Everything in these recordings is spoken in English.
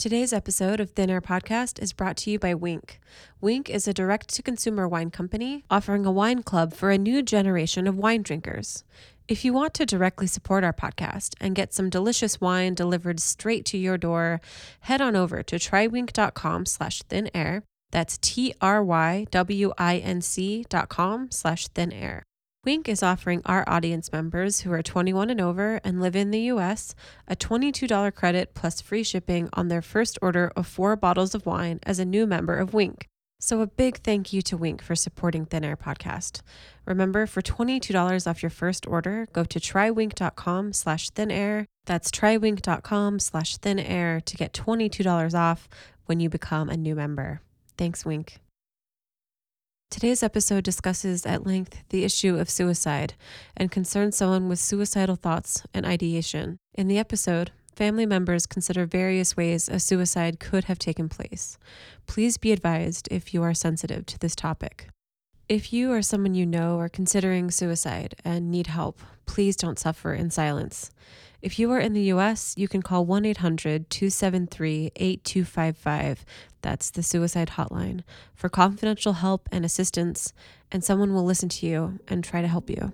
Today's episode of Thin Air Podcast is brought to you by Winc. Winc is a direct to consumer wine company offering a wine club for a new generation of wine drinkers. If you want to directly support our podcast and get some delicious wine delivered straight to your door, head on over to trywinc.com slash thin air. That's T-R-Y-W-I-N-C dot com slash thin air. Winc is offering our audience members who are 21 and over and live in the U.S. a $22 credit plus free shipping on their first order of four bottles of wine as a new member of Winc. So a big thank you to Winc for supporting Thin Air Podcast. Remember, for $22 off your first order, go to trywinc.com slash thin air. That's trywinc.com slash thin air to get $22 off when you become a new member. Thanks, Winc. Today's episode discusses at length the issue of suicide and concerns someone with suicidal thoughts and ideation. In the episode, family members consider various ways a suicide could have taken place. Please be advised if you are sensitive to this topic. If you or someone you know are considering suicide and need help, please don't suffer in silence. If you are in the US, you can call 1 800 273 8255. That's the suicide hotline for confidential help and assistance, and someone will listen to you and try to help you.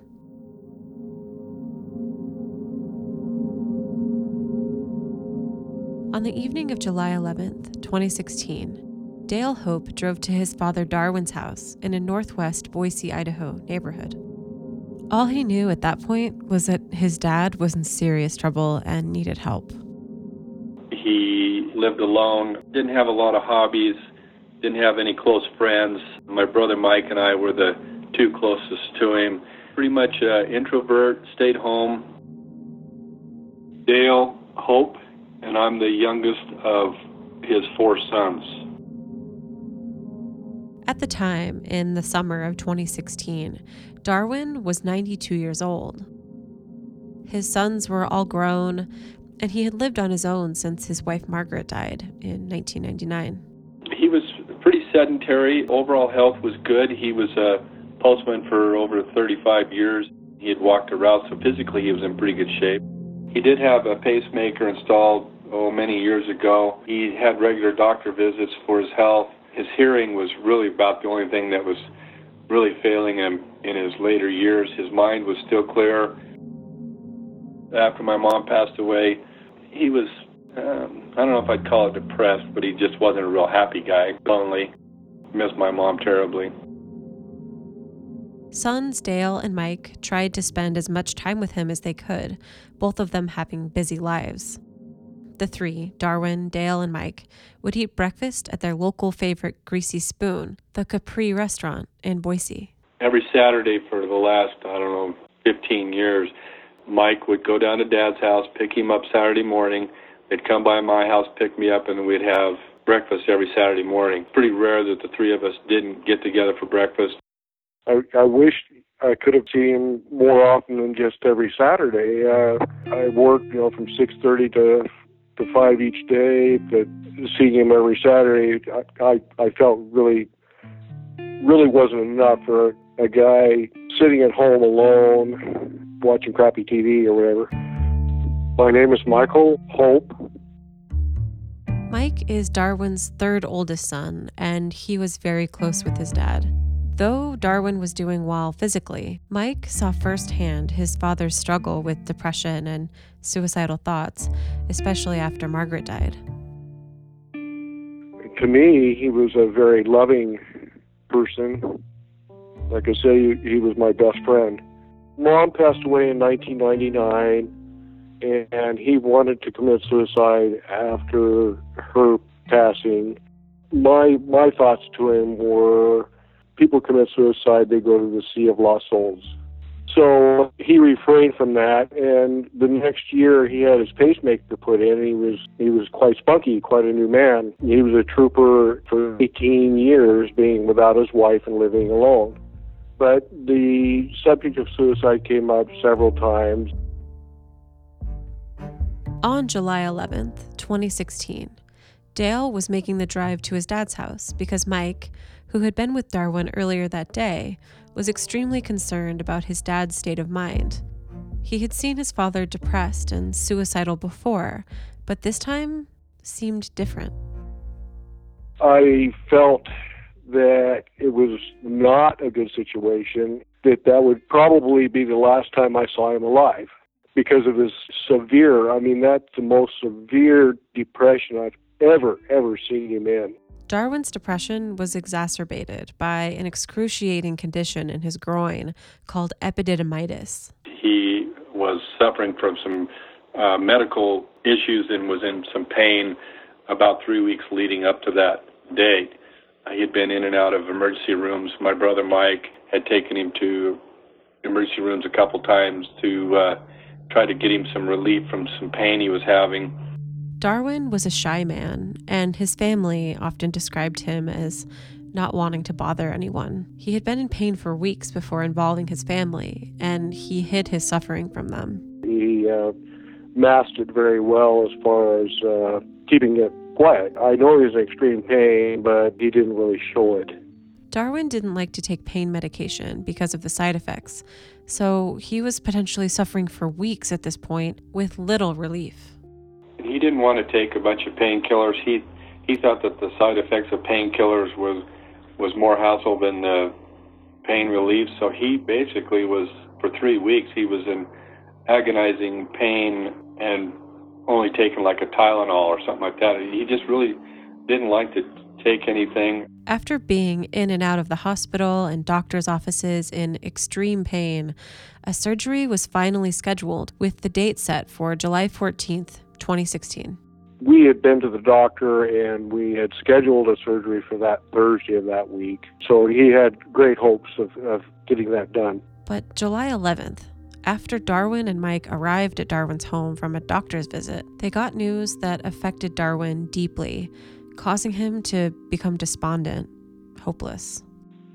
On the evening of July 11th, 2016, Dale Hope drove to his father Darwin's house in a northwest Boise, Idaho neighborhood. All he knew at that point was that his dad was in serious trouble and needed help. He lived alone, didn't have a lot of hobbies, didn't have any close friends. My brother Mike and I were the two closest to him. Pretty much an introvert, stayed home. Dale, Hope, and I'm the youngest of his four sons. At the time, in the summer of 2016, Darwin was 92 years old. His sons were all grown, and he had lived on his own since his wife Margaret died in 1999. He was pretty sedentary. Overall health was good. He was a postman for over 35 years. He had walked a route, so physically he was in pretty good shape. He did have a pacemaker installed oh many years ago. He had regular doctor visits for his health. His hearing was really about the only thing that was really failing him in his later years. His mind was still clear. After my mom passed away, he was, um, I don't know if I'd call it depressed, but he just wasn't a real happy guy. Lonely. Missed my mom terribly. Sons Dale and Mike tried to spend as much time with him as they could, both of them having busy lives. The three, Darwin, Dale, and Mike, would eat breakfast at their local favorite Greasy Spoon, the Capri restaurant in Boise. Every Saturday for the last, I don't know, 15 years, Mike would go down to Dad's house, pick him up Saturday morning. They'd come by my house, pick me up, and we'd have breakfast every Saturday morning. Pretty rare that the three of us didn't get together for breakfast. I, I wish I could have seen him more often than just every Saturday. Uh, I worked, you know, from 6:30 to to five each day. But seeing him every Saturday, I I, I felt really really wasn't enough for a guy sitting at home alone watching crappy TV or whatever. My name is Michael Hope. Mike is Darwin's third oldest son, and he was very close with his dad. Though Darwin was doing well physically, Mike saw firsthand his father's struggle with depression and suicidal thoughts, especially after Margaret died. To me, he was a very loving person. Like I say, he, was my best friend. Mom passed away in 1999, and he wanted to commit suicide after her passing. My my thoughts to him were people commit suicide, they go to the sea of lost souls. So he refrained from that, and the next year he had his pacemaker put in. He was he was quite spunky, quite a new man. He was a trooper for 18 years, being without his wife and living alone. But the subject of suicide came up several times. On July 11th, 2016, Dale was making the drive to his dad's house because Mike, who had been with Darwin earlier that day, was extremely concerned about his dad's state of mind. He had seen his father depressed and suicidal before, but this time, seemed different. I felt that it was not a good situation, that that would probably be the last time I saw him alive because of his severe, I mean, that's the most severe depression I've ever, ever seen him in. Darwin's depression was exacerbated by an excruciating condition in his groin called epididymitis. He was suffering from some uh, medical issues and was in some pain about three weeks leading up to that date. He had been in and out of emergency rooms. My brother Mike had taken him to emergency rooms a couple times to uh, try to get him some relief from some pain he was having. Darwin was a shy man, and his family often described him as not wanting to bother anyone. He had been in pain for weeks before involving his family, and he hid his suffering from them. He uh, masked it very well as far as uh, keeping it quiet. I know he was in extreme pain, but he didn't really show it. Darwin didn't like to take pain medication because of the side effects, so he was potentially suffering for weeks at this point with little relief he didn't want to take a bunch of painkillers. He he thought that the side effects of painkillers was was more hassle than the pain relief. So he basically was for three weeks he was in agonizing pain and only taking like a Tylenol or something like that. He just really didn't like to take anything. After being in and out of the hospital and doctor's offices in extreme pain, a surgery was finally scheduled with the date set for July 14th, 2016. We had been to the doctor and we had scheduled a surgery for that Thursday of that week. So he had great hopes of, of getting that done. But July 11th, after Darwin and Mike arrived at Darwin's home from a doctor's visit, they got news that affected Darwin deeply, causing him to become despondent, hopeless.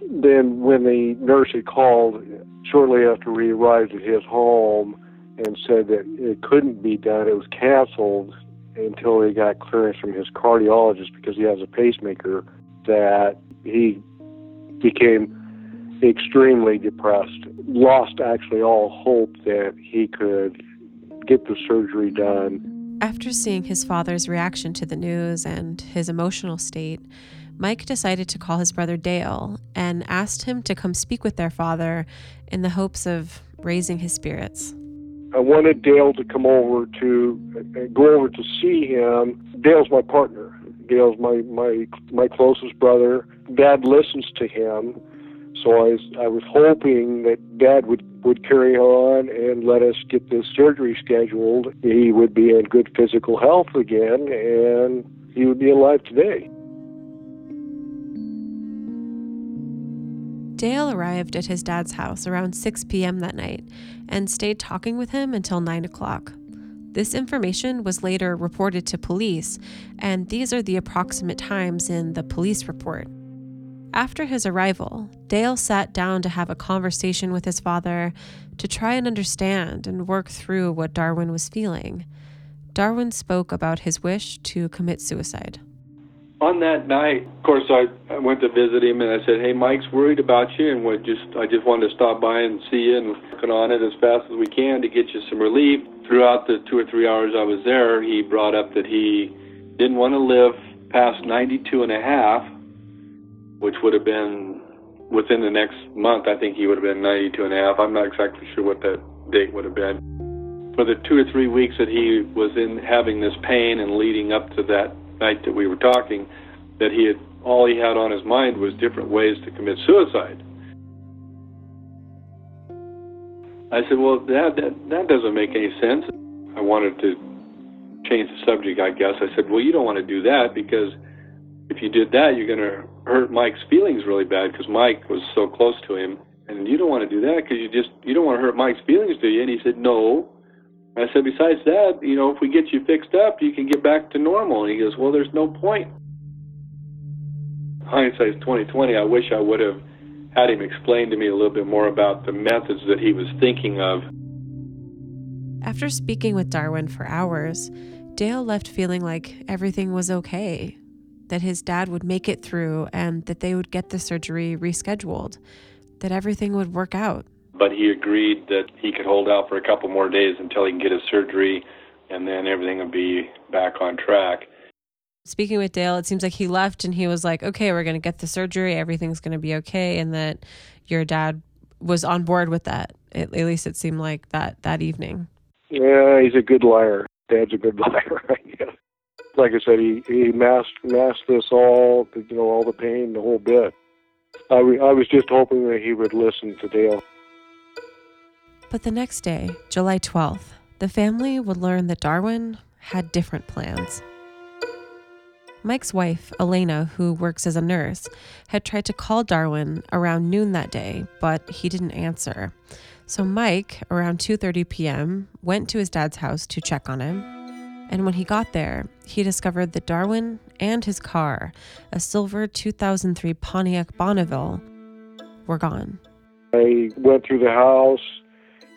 Then, when the nurse had called shortly after we arrived at his home, and said that it couldn't be done. It was canceled until he got clearance from his cardiologist because he has a pacemaker. That he became extremely depressed, lost actually all hope that he could get the surgery done. After seeing his father's reaction to the news and his emotional state, Mike decided to call his brother Dale and asked him to come speak with their father in the hopes of raising his spirits. I wanted Dale to come over to uh, go over to see him. Dale's my partner. Dale's my my my closest brother. Dad listens to him, so I was I was hoping that Dad would would carry on and let us get this surgery scheduled. He would be in good physical health again, and he would be alive today. Dale arrived at his dad's house around 6 p.m. that night and stayed talking with him until 9 o'clock. This information was later reported to police, and these are the approximate times in the police report. After his arrival, Dale sat down to have a conversation with his father to try and understand and work through what Darwin was feeling. Darwin spoke about his wish to commit suicide on that night, of course, I, I went to visit him and I said, "Hey, Mike's worried about you, and we just I just wanted to stop by and see you and working on it as fast as we can to get you some relief." Throughout the two or three hours I was there, he brought up that he didn't want to live past 92 and a half, which would have been within the next month. I think he would have been 92 and a half. I'm not exactly sure what that date would have been. For the two or three weeks that he was in having this pain and leading up to that night that we were talking that he had all he had on his mind was different ways to commit suicide. I said, "Well, that that, that doesn't make any sense." I wanted to change the subject, I guess. I said, "Well, you don't want to do that because if you did that, you're going to hurt Mike's feelings really bad because Mike was so close to him, and you don't want to do that because you just you don't want to hurt Mike's feelings, do you?" And he said, "No." I said, besides that, you know, if we get you fixed up, you can get back to normal. And he goes, well, there's no point. Hindsight's 2020. I wish I would have had him explain to me a little bit more about the methods that he was thinking of. After speaking with Darwin for hours, Dale left feeling like everything was okay, that his dad would make it through and that they would get the surgery rescheduled, that everything would work out but he agreed that he could hold out for a couple more days until he can get his surgery, and then everything would be back on track. Speaking with Dale, it seems like he left and he was like, okay, we're going to get the surgery. Everything's going to be okay. And that your dad was on board with that. At, at least it seemed like that that evening. Yeah, he's a good liar. Dad's a good liar, I guess. Like I said, he, he masked, masked this all, you know, all the pain, the whole bit. I, I was just hoping that he would listen to Dale. But the next day, July 12th, the family would learn that Darwin had different plans. Mike's wife, Elena, who works as a nurse, had tried to call Darwin around noon that day, but he didn't answer. So Mike, around 2:30 p.m., went to his dad's house to check on him. And when he got there, he discovered that Darwin and his car, a silver 2003 Pontiac Bonneville, were gone. I went through the house.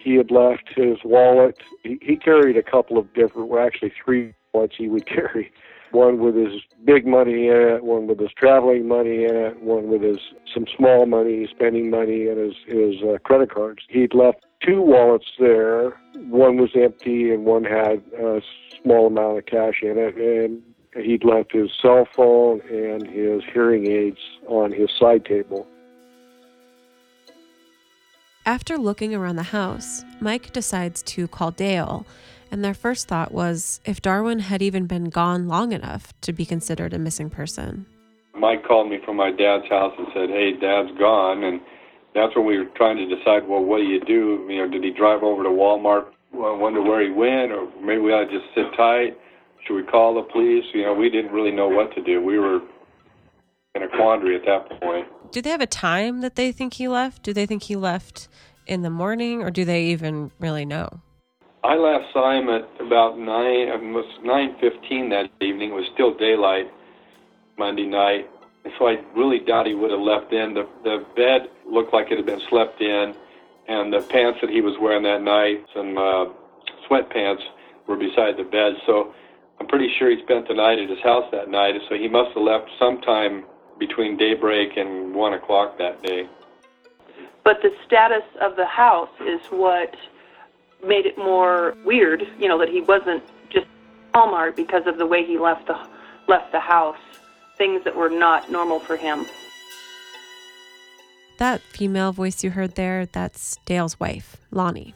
He had left his wallet. He, he carried a couple of different, well, actually three wallets he would carry one with his big money in it, one with his traveling money in it, one with his some small money, spending money, and his his uh, credit cards. He'd left two wallets there. One was empty, and one had a small amount of cash in it. And he'd left his cell phone and his hearing aids on his side table. After looking around the house, Mike decides to call Dale and their first thought was if Darwin had even been gone long enough to be considered a missing person. Mike called me from my dad's house and said, "Hey, Dad's gone," and that's when we were trying to decide, well, what do you do? You know, did he drive over to Walmart? Well, wonder where he went, or maybe we ought to just sit tight. Should we call the police? You know, we didn't really know what to do. We were in a quandary at that point. Do they have a time that they think he left? Do they think he left in the morning, or do they even really know? I last saw him at about nine. It was nine fifteen that evening. It was still daylight Monday night, so I really doubt he would have left then. The the bed looked like it had been slept in, and the pants that he was wearing that night, some uh, sweatpants, were beside the bed. So I'm pretty sure he spent the night at his house that night. So he must have left sometime between daybreak and one o'clock that day. But the status of the house is what made it more weird, you know, that he wasn't just Walmart because of the way he left the left the house. Things that were not normal for him. That female voice you heard there, that's Dale's wife, Lonnie.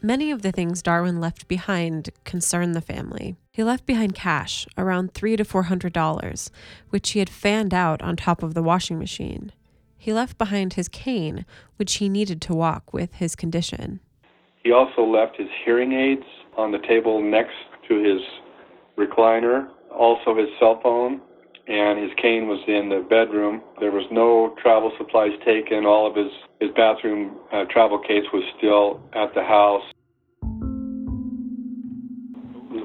Many of the things Darwin left behind concern the family. He left behind cash, around three to four hundred dollars, which he had fanned out on top of the washing machine. He left behind his cane, which he needed to walk with his condition. He also left his hearing aids on the table next to his recliner, also his cell phone, and his cane was in the bedroom. There was no travel supplies taken. All of his, his bathroom uh, travel case was still at the house.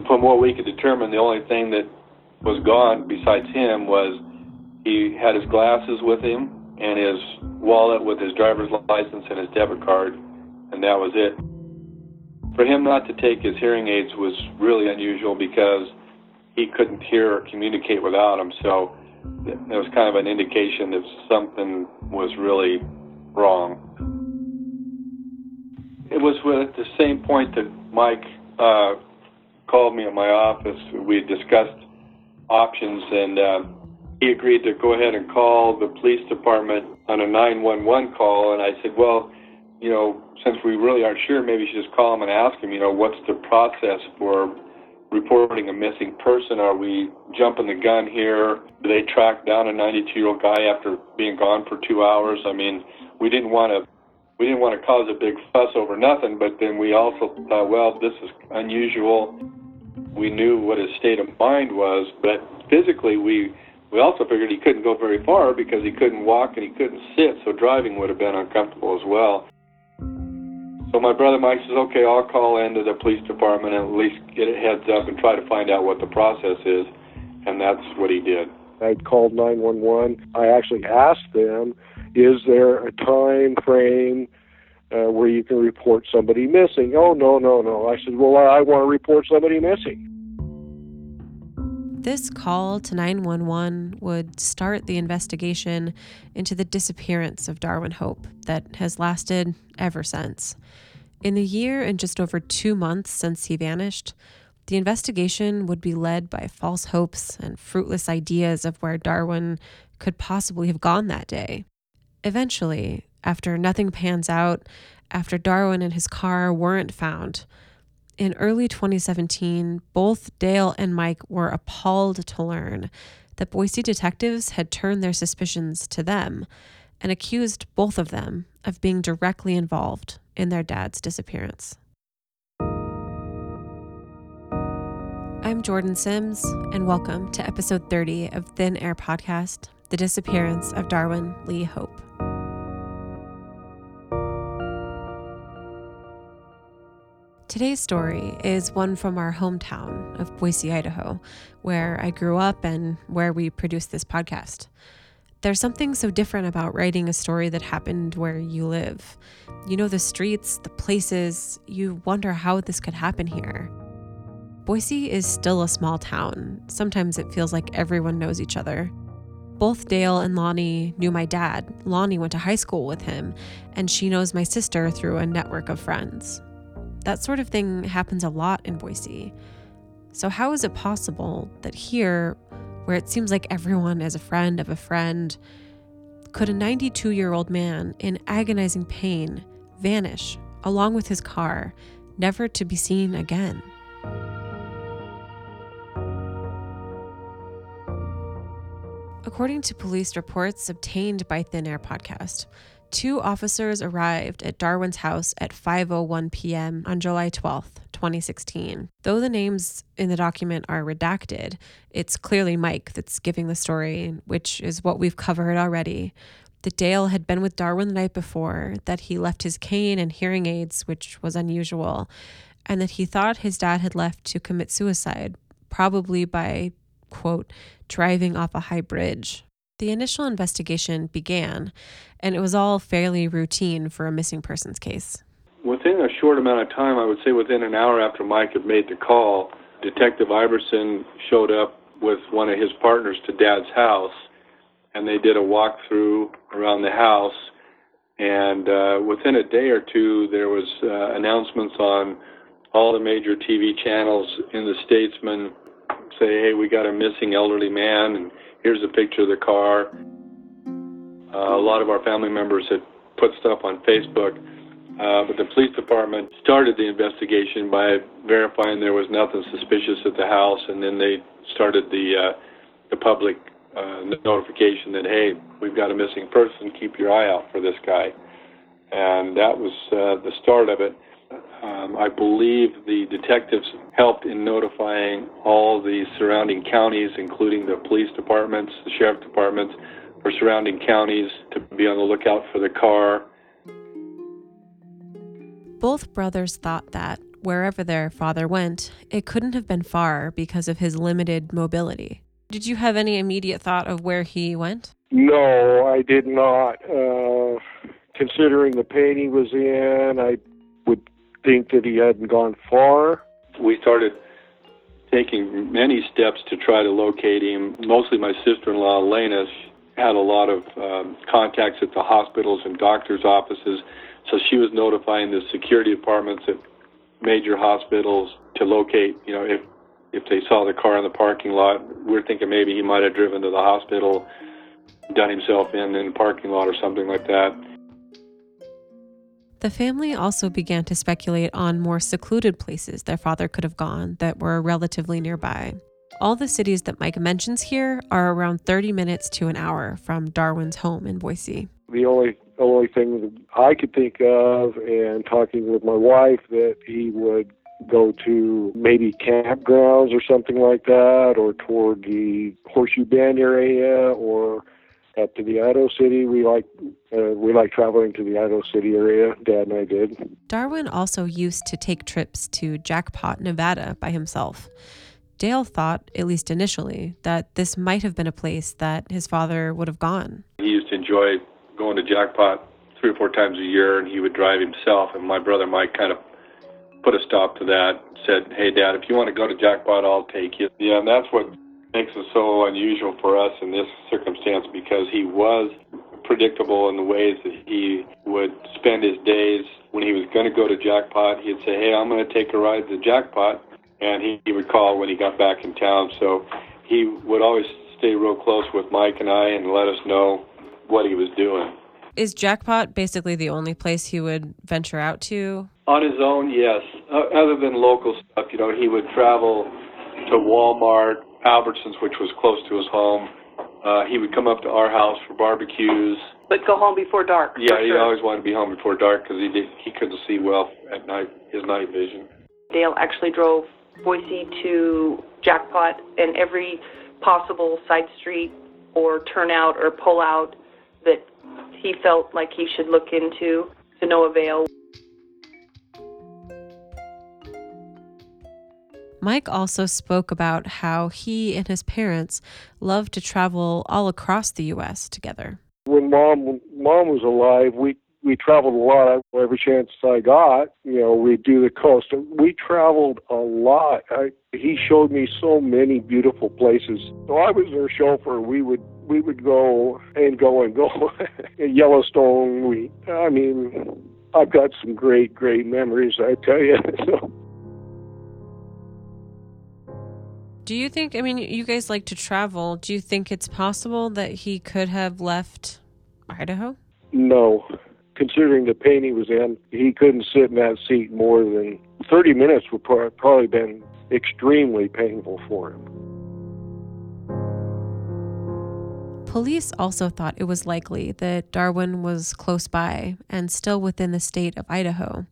From what we could determine, the only thing that was gone besides him was he had his glasses with him and his wallet with his driver's license and his debit card, and that was it for him not to take his hearing aids was really unusual because he couldn't hear or communicate without them. So it was kind of an indication that something was really wrong. It was at the same point that Mike uh, called me at my office. We discussed options, and uh, he agreed to go ahead and call the police department on a 911 call. And I said, well, you know, since we really aren't sure, maybe you should just call them and ask them, you know, what's the process for reporting a missing person? Are we jumping the gun here? Do they track down a 92-year-old guy after being gone for two hours? I mean, we didn't want to we didn't want to cause a big fuss over nothing, but then we also thought, well, this is unusual. We knew what his state of mind was, but physically we we also figured he couldn't go very far because he couldn't walk and he couldn't sit, so driving would have been uncomfortable as well. So my brother Mike says, okay, I'll call into the police department and at least get a heads up and try to find out what the process is. And that's what he did. I called 911. I actually asked them, is there a time frame uh, where you can report somebody missing? Oh, no, no, no. I said, well, I want to report somebody missing. This call to 911 would start the investigation into the disappearance of Darwin Hope that has lasted ever since. In the year and just over two months since he vanished, The investigation would be led by false hopes and fruitless ideas of where Darwin could possibly have gone that day. Eventually, after nothing pans out, after Darwin and his car weren't found, in early 2017, both Dale and Mike were appalled to learn that Boise detectives had turned their suspicions to them and accused both of them of being directly involved in their dad's disappearance. I'm Jordan Sims, and welcome to episode 30 of Thin Air Podcast The Disappearance of Darwin Lee Hope. Today's story is one from our hometown of Boise, Idaho, where I grew up and where we produce this podcast. There's something so different about writing a story that happened where you live. You know the streets, the places, you wonder how this could happen here. Boise is still a small town. Sometimes it feels like everyone knows each other. Both Dale and Lonnie knew my dad. Lonnie went to high school with him, and she knows my sister through a network of friends. That sort of thing happens a lot in Boise. So, how is it possible that here, where it seems like everyone is a friend of a friend, could a 92 year old man in agonizing pain vanish along with his car, never to be seen again? According to police reports obtained by Thin Air Podcast, two officers arrived at Darwin's house at 5:01 p.m. on July 12th, 2016. Though the names in the document are redacted, it's clearly Mike that's giving the story, which is what we've covered already. That Dale had been with Darwin the night before, that he left his cane and hearing aids, which was unusual, and that he thought his dad had left to commit suicide, probably by quote, driving off a high bridge. The initial investigation began, and it was all fairly routine for a missing persons case. Within a short amount of time, I would say within an hour after Mike had made the call, Detective Iverson showed up with one of his partners to Dad's house, and they did a walkthrough around the house. And uh, within a day or two, there was uh, announcements on all the major TV channels in the Statesman say, hey, we got a missing elderly man, and here's a picture of the car. Uh, a lot of our family members had put stuff on Facebook, uh, but the police department started the investigation by verifying there was nothing suspicious at the house, and then they started the uh, the public uh, notification that hey, we've got a missing person. Keep your eye out for this guy, and that was uh, the start of it. Um, I believe the detectives helped in notifying all the surrounding counties, including the police departments, the sheriff departments, for surrounding counties to be on the lookout for the car. Both brothers thought that wherever their father went, it couldn't have been far because of his limited mobility. Did you have any immediate thought of where he went? No, I did not. Uh, considering the pain he was in, I would think that he hadn't gone far. We started taking many steps to try to locate him. Mostly my sister-in-law, Elena, had a lot of um, contacts at the hospitals and doctors' offices, so she was notifying the security departments at major hospitals to locate, you know, if if they saw the car in the parking lot. We're thinking maybe he might have driven to the hospital, done himself in in the parking lot or something like that. The family also began to speculate on more secluded places their father could have gone that were relatively nearby. All the cities that Mike mentions here are around 30 minutes to an hour from Darwin's home in Boise. The only only thing that I could think of, and talking with my wife, that he would go to maybe campgrounds or something like that, or toward the Horseshoe Bend area, or up to the Idaho City. We like uh, we like traveling to the Idaho City area. Dad and I did. Darwin also used to take trips to Jackpot, Nevada, by himself. Dale thought, at least initially, that this might have been a place that his father would have gone. He used to enjoy going to Jackpot three or four times a year, and he would drive himself. And my brother Mike kind of put a stop to that. Said, "Hey, Dad, if you want to go to Jackpot, I'll take you." Yeah, and that's what makes it so unusual for us in this circumstance because he was predictable in the ways that he would spend his days when he was going to go to jackpot he'd say hey i'm going to take a ride to jackpot and he, he would call when he got back in town. So he would always stay real close with Mike and I and let us know what he was doing. Is Jackpot basically the only place he would venture out to? On his own, yes. Uh, other than local stuff, you know, he would travel to Walmart, Albertsons, which was close to his home. Uh, he would come up to our house for barbecues. But go home before dark. Yeah, he sure. always wanted to be home before dark because he did he couldn't see well at night. His night vision. Dale actually drove Boise to Jackpot and every possible side street or turnout or pull out that he felt like he should look into to no avail. Mike also spoke about how he and his parents loved to travel all across the U.S. together. When mom when mom was alive, we we traveled a lot. Every chance I got, you know, we'd do the coast. We traveled a lot. I, he showed me so many beautiful places. So I was their chauffeur. We would we would go and go and go. Yellowstone, we. I mean, I've got some great great memories. I tell you. So. Do you think, I mean, you guys like to travel. Do you think it's possible that he could have left Idaho? No, considering the pain he was in, he couldn't sit in that seat more than 30 minutes would probably been extremely painful for him. Police also thought it was likely that Darwin was close by and still within the state of Idaho.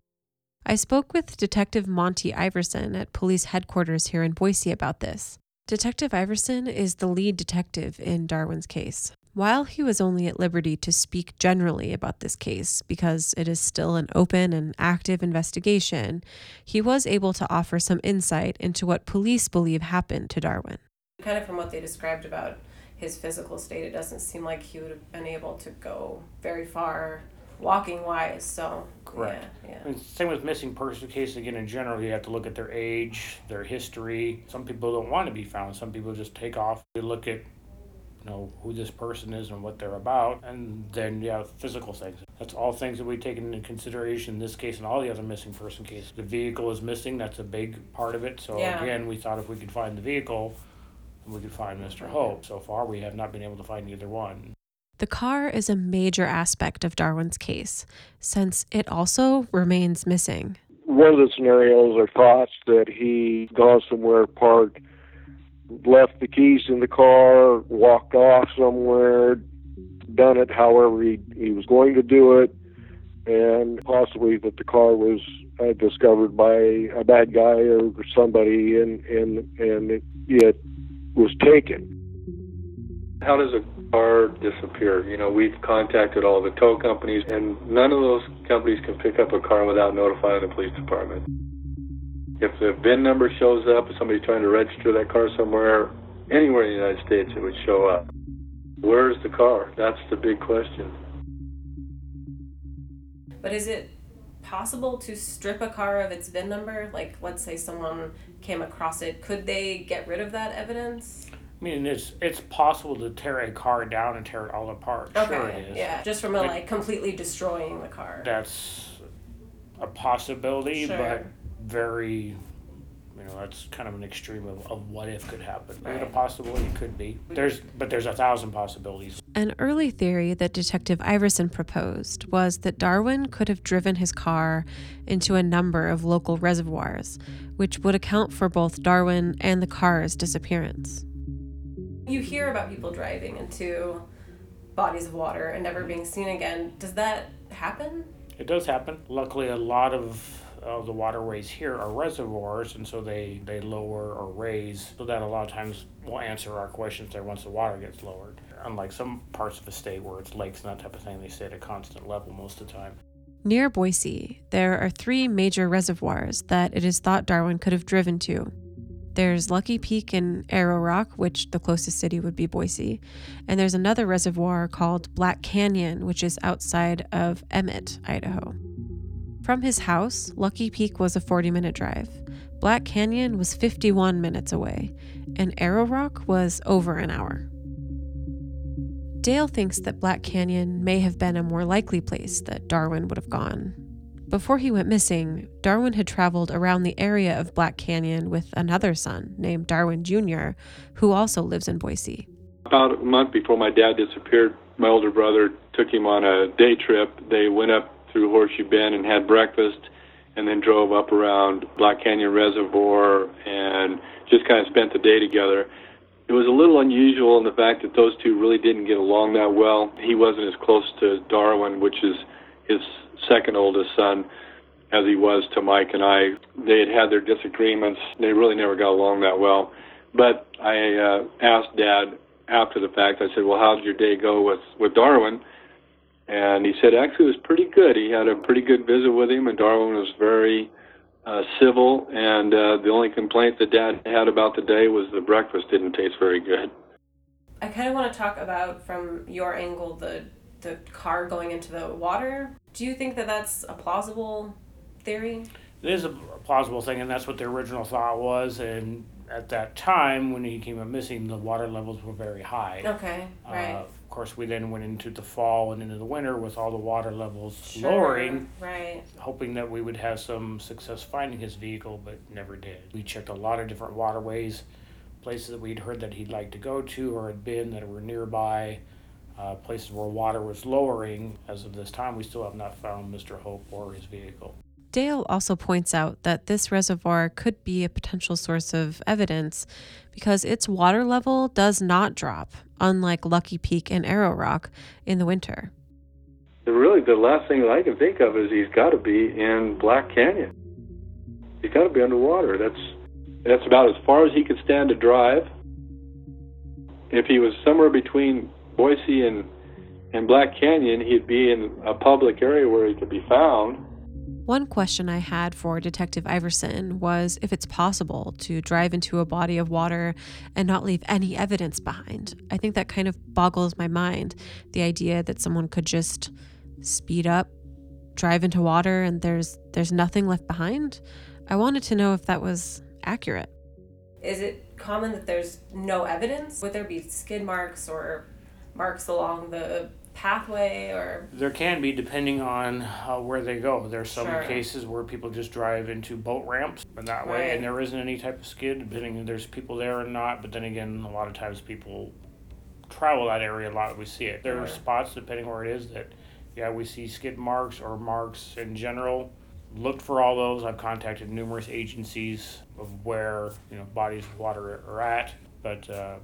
I spoke with Detective Monty Iverson at police headquarters here in Boise about this. Detective Iverson is the lead detective in Darwin's case. While he was only at liberty to speak generally about this case because it is still an open and active investigation, he was able to offer some insight into what police believe happened to Darwin. Kind of from what they described about his physical state, it doesn't seem like he would have been able to go very far walking wise. So, Correct. yeah, yeah. I mean, same with missing person cases. Again, in general, you have to look at their age, their history. Some people don't want to be found. Some people just take off. They look at, you know, who this person is and what they're about, and then yeah, physical things. That's all things that we take into consideration in this case and all the other missing person cases. The vehicle is missing. That's a big part of it. So Yeah. again, we thought if we could find the vehicle, we could find Mr. Hope. So far, we have not been able to find either one. The car is a major aspect of Darwin's case, since it also remains missing. One of the scenarios are thoughts that he gone somewhere, parked, left the keys in the car, walked off somewhere, done it however he, he was going to do it, and possibly that the car was uh, discovered by a bad guy or somebody and, and, and it, it was taken. How does a car disappear? You know, we've contacted all the tow companies, and none of those companies can pick up a car without notifying the police department. If the VIN number shows up, if somebody's trying to register that car somewhere, anywhere in the United States, it would show up. Where's the car? That's the big question. But is it possible to strip a car of its VIN number? Like, let's say someone came across it, could they get rid of that evidence? I mean, it's it's possible to tear a car down and tear it all apart. Sure it is. yeah, just from a, But- like completely destroying the car. that's a possibility, Sure. but very, you know, that's kind of an extreme of, of what if could happen. It a Right. possibility could be. There's, but there's a thousand possibilities. An early theory that Detective Iverson proposed was that Darwin could have driven his car into a number of local reservoirs, which would account for both Darwin and the car's disappearance. You hear about people driving into bodies of water and never mm-hmm. being seen again. Does that happen? It does happen. Luckily, a lot of of the waterways here are reservoirs, and so they they lower or raise, so that a lot of times will answer our questions there once the water gets lowered. Unlike some parts of the state where it's lakes and that type of thing, they stay at a constant level most of the time. Near Boise, there are three major reservoirs that it is thought Darwin could have driven to. There's Lucky Peak and Arrow Rock, which the closest city would be Boise. And there's another reservoir called Black Canyon, which is outside of Emmett, Idaho. From his house, Lucky Peak was a 40 minute drive. Black Canyon was 51 minutes away, and Arrow Rock was over an hour. Dale thinks that Black Canyon may have been a more likely place that Darwin would have gone. Before he went missing, Darwin had traveled around the area of Black Canyon with another son named Darwin Jr., who also lives in Boise. About a month before my dad disappeared, my older brother took him on a day trip. They went up through Horseshoe Bend and had breakfast, and then drove up around Black Canyon Reservoir and just kind of spent the day together. It was a little unusual in the fact that those two really didn't get along that well. He wasn't as close to Darwin, which is his second oldest son, as he was to Mike and I. They had had their disagreements. They really never got along that well. But I uh, asked Dad after the fact. I said, "Well, how did your day go with with Darwin?" And he said, "Actually, it was pretty good. He had a pretty good visit with him, and Darwin was very." uh, civil, and uh, the only complaint that Dad had about the day was the breakfast didn't taste very good. I kind of want to talk about from your angle the the car going into the water. Do you think that that's a plausible theory? It is a plausible thing, and that's what the original thought was. And at that time, when he came up missing, the water levels were very high. Okay, right. Uh, of course, we then went into the fall and into the winter with all the water levels Sure, lowering, Right. hoping that we would have some success finding his vehicle, but never did. We checked a lot of different waterways, places that we'd heard that he'd like to go to or had been that were nearby, uh, places where water was lowering. As of this time, we still have not found Mr. Hope or his vehicle. Dale also points out that this reservoir could be a potential source of evidence because its water level does not drop, unlike Lucky Peak and Arrow Rock in the winter. Really, the last thing that I can think of is he's got to be in Black Canyon. He's got to be underwater. That's that's about as far as he could stand to drive. If he was somewhere between Boise and and Black Canyon, he'd be in a public area where he could be found. One question I had for Detective Iverson was if it's possible to drive into a body of water and not leave any evidence behind. I think that kind of boggles my mind the idea that someone could just speed up, drive into water and there's there's nothing left behind. I wanted to know if that was accurate. Is it common that there's no evidence? Would there be skid marks or marks along the pathway or There can be, depending on uh, where they go. There's some Sure. cases where people just drive into boat ramps and that way, Right. and there isn't any type of skid. Depending, there's people there or not. But then again, a lot of times people travel that area a lot. We see it. There are spots, depending where it is, that yeah, we see skid marks or marks in general. Looked for all those. I've contacted numerous agencies of where you know bodies of water are at, but. Um,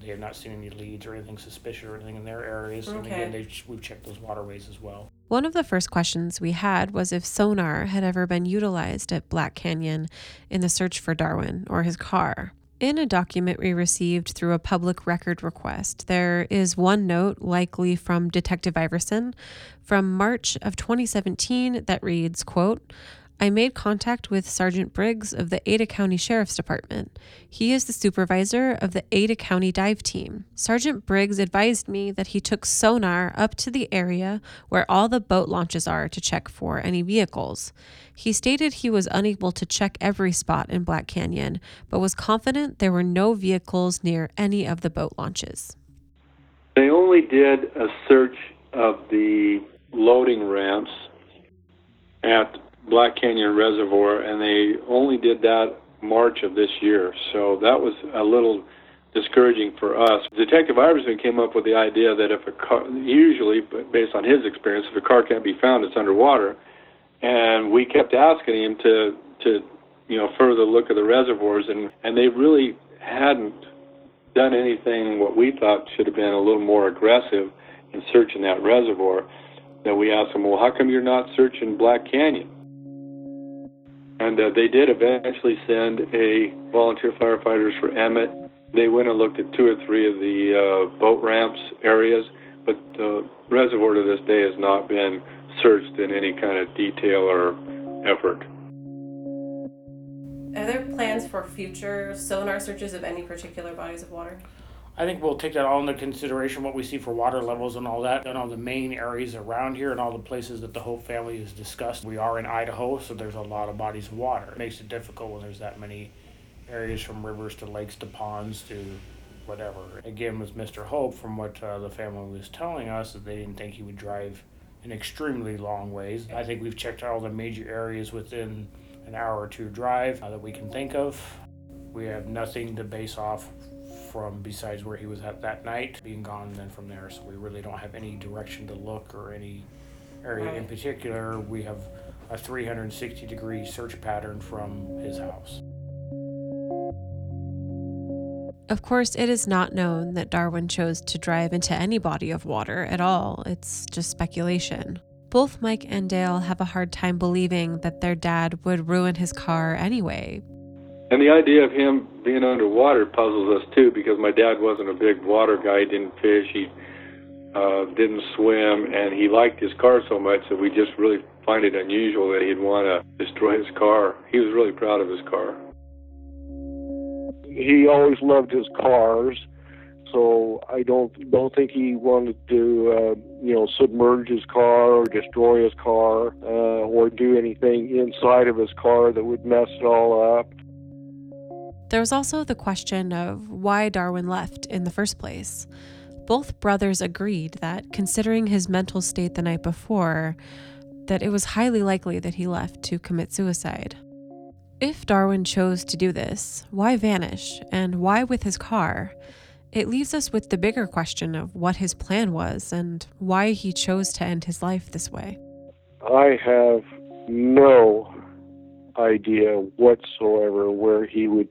they have not seen any leads or anything suspicious or anything in their areas. And again, they we've checked those waterways as well. One of the first questions we had was if sonar had ever been utilized at Black Canyon in the search for Darwin or his car. In a document we received through a public record request, there is one note, likely from Detective Iverson, from March of 2017 that reads, quote, I made contact with Sergeant Briggs of the Ada County Sheriff's Department. He is the supervisor of the Ada County dive team. Sergeant Briggs advised me that he took sonar up to the area where all the boat launches are to check for any vehicles. He stated he was unable to check every spot in Black Canyon, but was confident there were no vehicles near any of the boat launches. They only did a search of the loading ramps at Black Canyon Reservoir, and they only did that March of this year. So that was a little discouraging for us. Detective Iverson came up with the idea that if a car, usually based on his experience, if a car can't be found, it's underwater. And we kept asking him to to you know further look at the reservoirs, and and they really hadn't done anything what we thought should have been a little more aggressive in searching that reservoir. That we asked them, well, how come you're not searching Black Canyon? And uh, they did eventually send a volunteer firefighters for Emmett. They went and looked at two or three of the uh, boat ramps areas, but the reservoir to this day has not been searched in any kind of detail or effort. Are there plans for future sonar searches of any particular bodies of water? I think we'll take that all into consideration, what we see for water levels and all that, and all the main areas around here and all the places that the Hope family has discussed. We are in Idaho, so there's a lot of bodies of water. It makes it difficult when there's that many areas from rivers to lakes to ponds to whatever. Again, with Mr. Hope, from what uh, the family was telling us, that they didn't think he would drive in extremely long ways. I think we've checked all the major areas within an hour or two drive uh, that we can think of. We have nothing to base off from besides where he was at that night, being gone then from there. So we really don't have any direction to look or any area in particular. We have a 360 degree search pattern from his house. Of course, it is not known that Darwin chose to drive into any body of water at all. It's just speculation. Both Mike and Dale have a hard time believing that their dad would ruin his car anyway. And the idea of him being underwater puzzles us too, because my dad wasn't a big water guy. He didn't fish. He uh, didn't swim, and he liked his car so much that we just really find it unusual that he'd want to destroy his car. He was really proud of his car he always loved his cars, so I don't don't think he wanted to uh, you know submerge his car or destroy his car uh, or do anything inside of his car that would mess it all up. There was also the question of why Darwin left in the first place. Both brothers agreed that, considering his mental state the night before, that it was highly likely that he left to commit suicide. If Darwin chose to do this, why vanish and why with his car? It leaves us with the bigger question of what his plan was and why he chose to end his life this way. I have no idea whatsoever where he would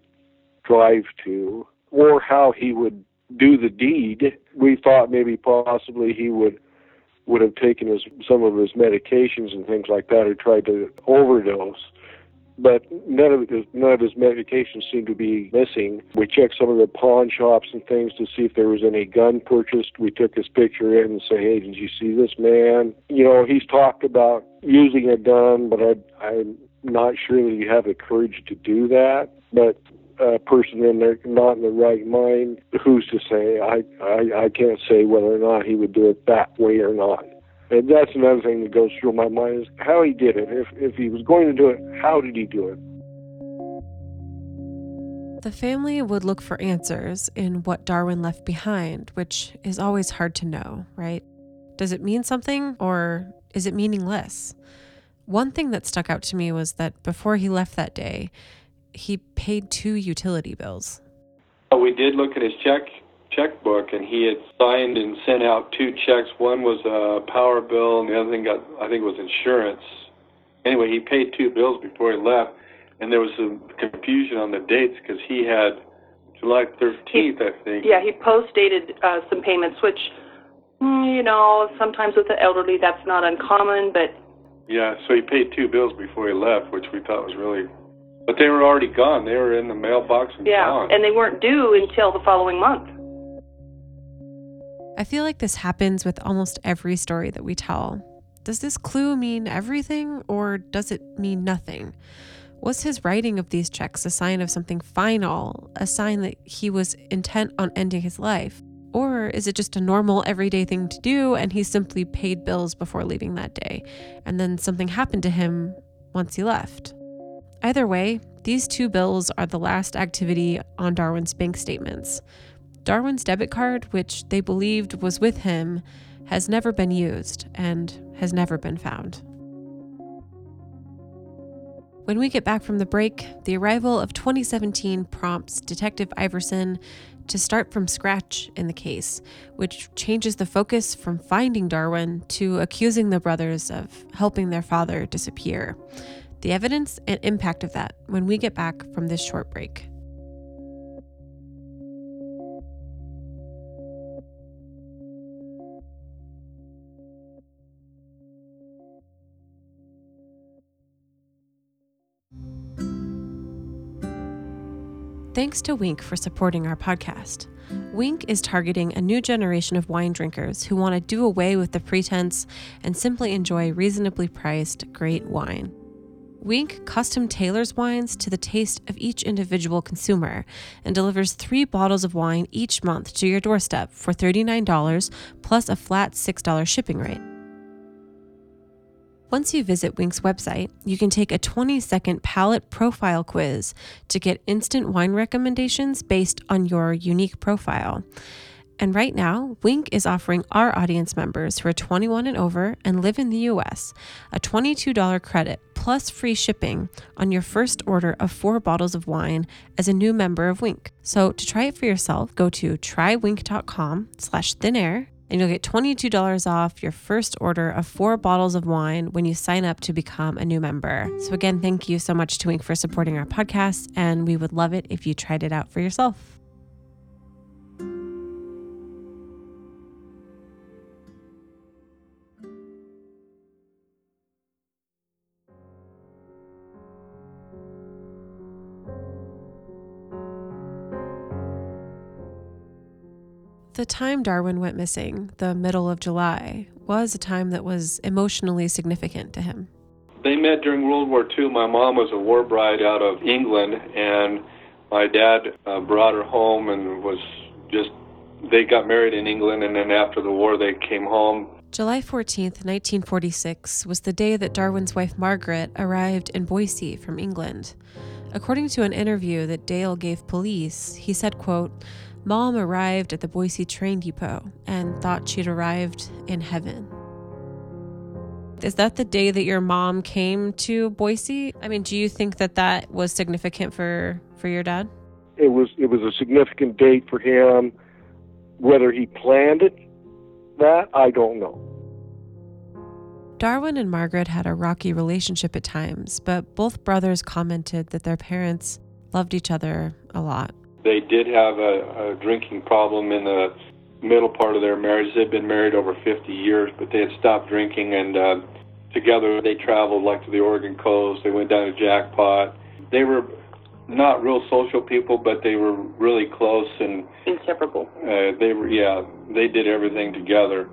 drive to or how he would do the deed. We thought maybe possibly he would would have taken his some of his medications and things like that or tried to overdose but none of his, none of his medications seemed to be missing. We checked some of the pawn shops and things to see if there was any gun purchased. We took his picture in and say, "Hey, did you see this man?" You know, he's talked about using a gun, but I, I'm not sure that you have the courage to do that. But a person in there not in the right mind, who's to say? I, I I can't say whether or not he would do it that way or not. And that's another thing that goes through my mind is how he did it. If, if he was going to do it, how did he do it? The family would look for answers in what Darwin left behind, which is always hard to know, right? Does it mean something or is it meaningless? One thing that stuck out to me was that before he left that day, he paid two utility bills. We did look at his check checkbook, and he had signed and sent out two checks. One was a power bill, and the other thing got I think was insurance. Anyway, he paid two bills before he left, and there was some confusion on the dates because he had July 13th, I think. Yeah, he post dated uh, some payments, which mm, you know sometimes with the elderly that's not uncommon, but yeah, so he paid two bills before he left, which we thought was really. But they were already gone. They were in the mailbox and yeah, gone. and they weren't due until the following month. I feel like this happens with almost every story that we tell. Does this clue mean everything or does it mean nothing? Was his writing of these checks a sign of something final, a sign that he was intent on ending his life? Or is it just a normal everyday thing to do and he simply paid bills before leaving that day, and then something happened to him once he left? Either way, these two bills are the last activity on Darwin's bank statements. Darwin's debit card, which they believed was with him, has never been used and has never been found. When we get back from the break, the arrival of 2017 prompts Detective Iverson to start from scratch in the case, which changes the focus from finding Darwin to accusing the brothers of helping their father disappear. The evidence and impact of that when we get back from this short break. Thanks to Winc for supporting our podcast. Winc is targeting a new generation of wine drinkers who want to do away with the pretense and simply enjoy reasonably priced, great wine. Winc custom tailors wines to the taste of each individual consumer and delivers three bottles of wine each month to your doorstep for $39 plus a flat $6 shipping rate. Once you visit Winc's website, you can take a 20 second palate profile quiz to get instant wine recommendations based on your unique profile. And right now, Winc is offering our audience members who are 21 and over and live in the US a $22 credit plus free shipping on your first order of four bottles of wine as a new member of Winc. So to try it for yourself, go to trywinc.com slash thinair and you'll get $22 off your first order of four bottles of wine when you sign up to become a new member. So again, thank you so much to Winc for supporting our podcast, and we would love it if you tried it out for yourself. The time Darwin went missing, the middle of July, was a time that was emotionally significant to him. They met during World War II. My mom was a war bride out of England, and my dad uh, brought her home and was just, they got married in England, and then after the war, they came home. July 14th, 1946, was the day that Darwin's wife Margaret arrived in Boise from England. According to an interview that Dale gave police, he said, quote, Mom arrived at the Boise train depot and thought she'd arrived in heaven. Is that the day that your mom came to Boise? I mean, do you think that that was significant for for your dad? It was it was a significant date for him. Whether he planned it, that I don't know. Darwin and Margaret had a rocky relationship at times, but both brothers commented that their parents loved each other a lot. They did have a, a drinking problem in the middle part of their marriage. They'd been married over 50 years, but they had stopped drinking, and uh, together they traveled like to the Oregon coast. They went down to Jackpot. They were not real social people, but they were really close and Inseparable. uh, they were yeah they did everything together.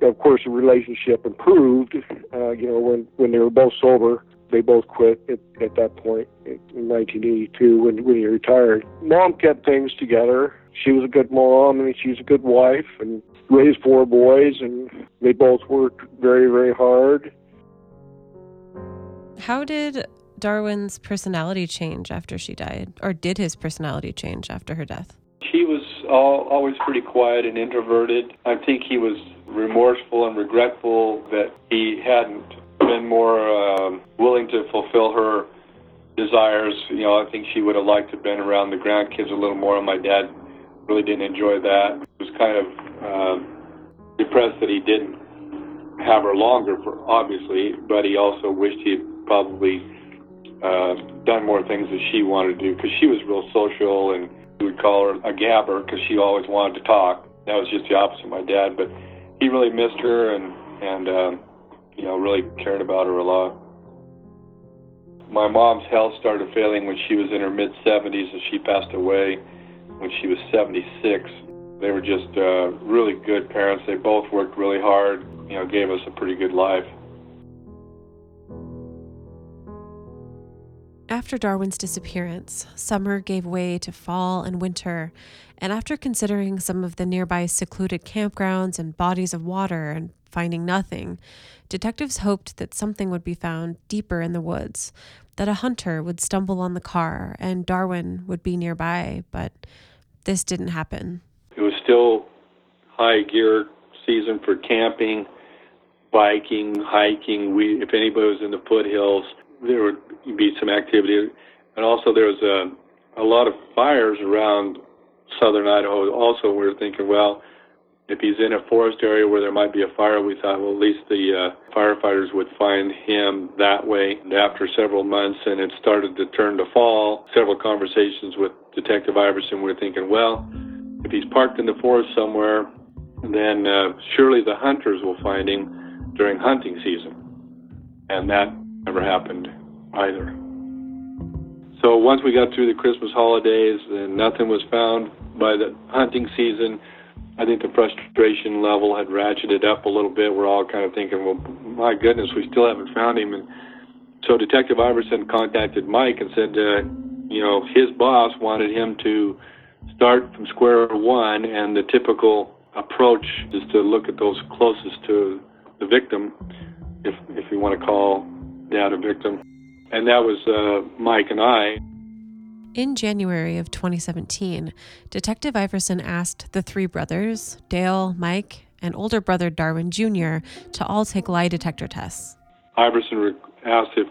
Of course, the relationship improved. Uh, you know, when when they were both sober, they both quit at, at that point in 1982 when when he retired. Mom kept things together. She was a good mom and she was a good wife and raised four boys and they both worked very very hard. How did Darwin's personality change after she died, or did his personality change after her death? He was all, always pretty quiet and introverted. I think he was remorseful and regretful that he hadn't been more um, willing to fulfill her desires. You know, I think she would have liked to have been around the grandkids a little more, my dad really didn't enjoy that. He was kind of uh, depressed that he didn't have her longer, for, obviously, but he also wished he had probably uh, done more things that she wanted to do because she was real social and we would call her a gabber because she always wanted to talk. That was just the opposite of my dad, but he really missed her and and um, you know really cared about her a lot. My mom's health started failing when she was in her mid 70s, and she passed away when she was 76. They were just uh, really good parents. They both worked really hard. You know, gave us a pretty good life. After Darwin's disappearance, summer gave way to fall and winter, and after considering some of the nearby secluded campgrounds and bodies of water and finding nothing, detectives hoped that something would be found deeper in the woods, that a hunter would stumble on the car and Darwin would be nearby, but this didn't happen. It was still high gear season for camping, biking, hiking. We, if anybody was in the foothills, there would be some activity, and also there was a a lot of fires around southern Idaho. Also, we were thinking, well, if he's in a forest area where there might be a fire, we thought, well, at least the uh, firefighters would find him that way. And after several months, and it started to turn to fall, several conversations with Detective Iverson, we were thinking, well, if he's parked in the forest somewhere, then uh, surely the hunters will find him during hunting season. And that never happened either. So once we got through the Christmas holidays and nothing was found by the hunting season, I think the frustration level had ratcheted up a little bit. We're all kind of thinking, well, my goodness, we still haven't found him. And so Detective Iverson contacted Mike and said, uh, you know, his boss wanted him to start from square one, and the typical approach is to look at those closest to the victim, if if you want to call that a victim. And that was uh, Mike and I. In January of 2017, Detective Iverson asked the three brothers, Dale, Mike, and older brother Darwin Jr., to all take lie detector tests. Iverson asked if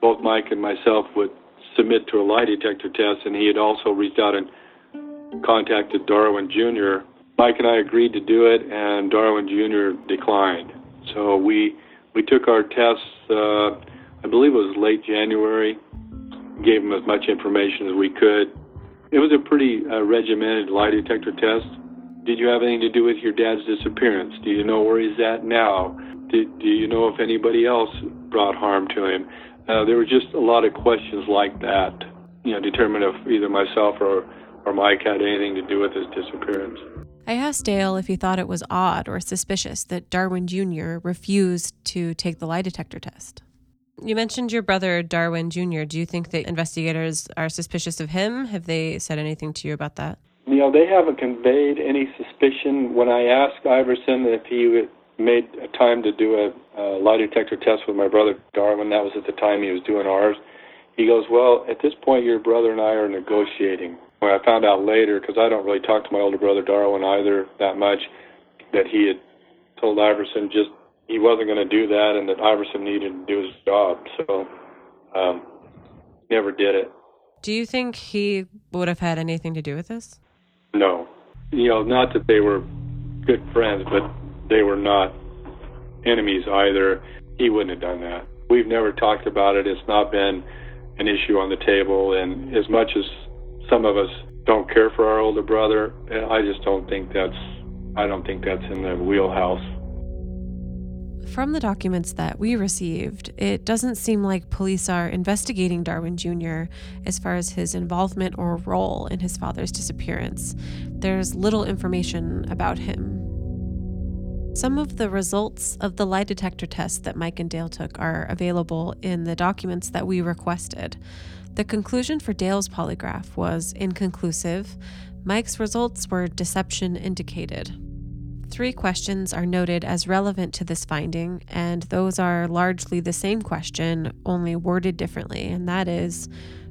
both Mike and myself would submit to a lie detector test, and he had also reached out and contacted Darwin Jr. Mike and I agreed to do it, and Darwin Jr. declined. So we we took our tests. Uh, I believe it was late January. Gave him as much information as we could. It was a pretty uh, regimented lie detector test. Did you have anything to do with your dad's disappearance? Do you know where he's at now? Did, do you know if anybody else brought harm to him? Uh, there were just a lot of questions like that, you know, determine if either myself or, or Mike had anything to do with his disappearance. I asked Dale if he thought it was odd or suspicious that Darwin Jr. refused to take the lie detector test. You mentioned your brother, Darwin Jr. Do you think that investigators are suspicious of him? Have they said anything to you about that? You know, they haven't conveyed any suspicion. When I asked Iverson if he made a time to do a, a lie detector test with my brother Darwin. That was at the time he was doing ours. He goes, Well, at this point, your brother and I are negotiating. When I found out later, because I don't really talk to my older brother Darwin either that much, that he had told Iverson just he wasn't going to do that and that Iverson needed to do his job. So, um, never did it. Do you think he would have had anything to do with this? No. You know, not that they were good friends, but they were not enemies either. He wouldn't have done that. We've never talked about it. It's not been an issue on the table. And as much as some of us don't care for our older brother, I just don't think that's I don't think that's in the wheelhouse. From the documents that we received, it doesn't seem like police are investigating Darwin Jr. as far as his involvement or role in his father's disappearance. There's little information about him some of the results of the lie detector test that Mike and Dale took are available in the documents that we requested. The conclusion for Dale's polygraph was inconclusive. Mike's results were deception indicated. Three questions are noted as relevant to this finding, and those are largely the same question, only worded differently, and that is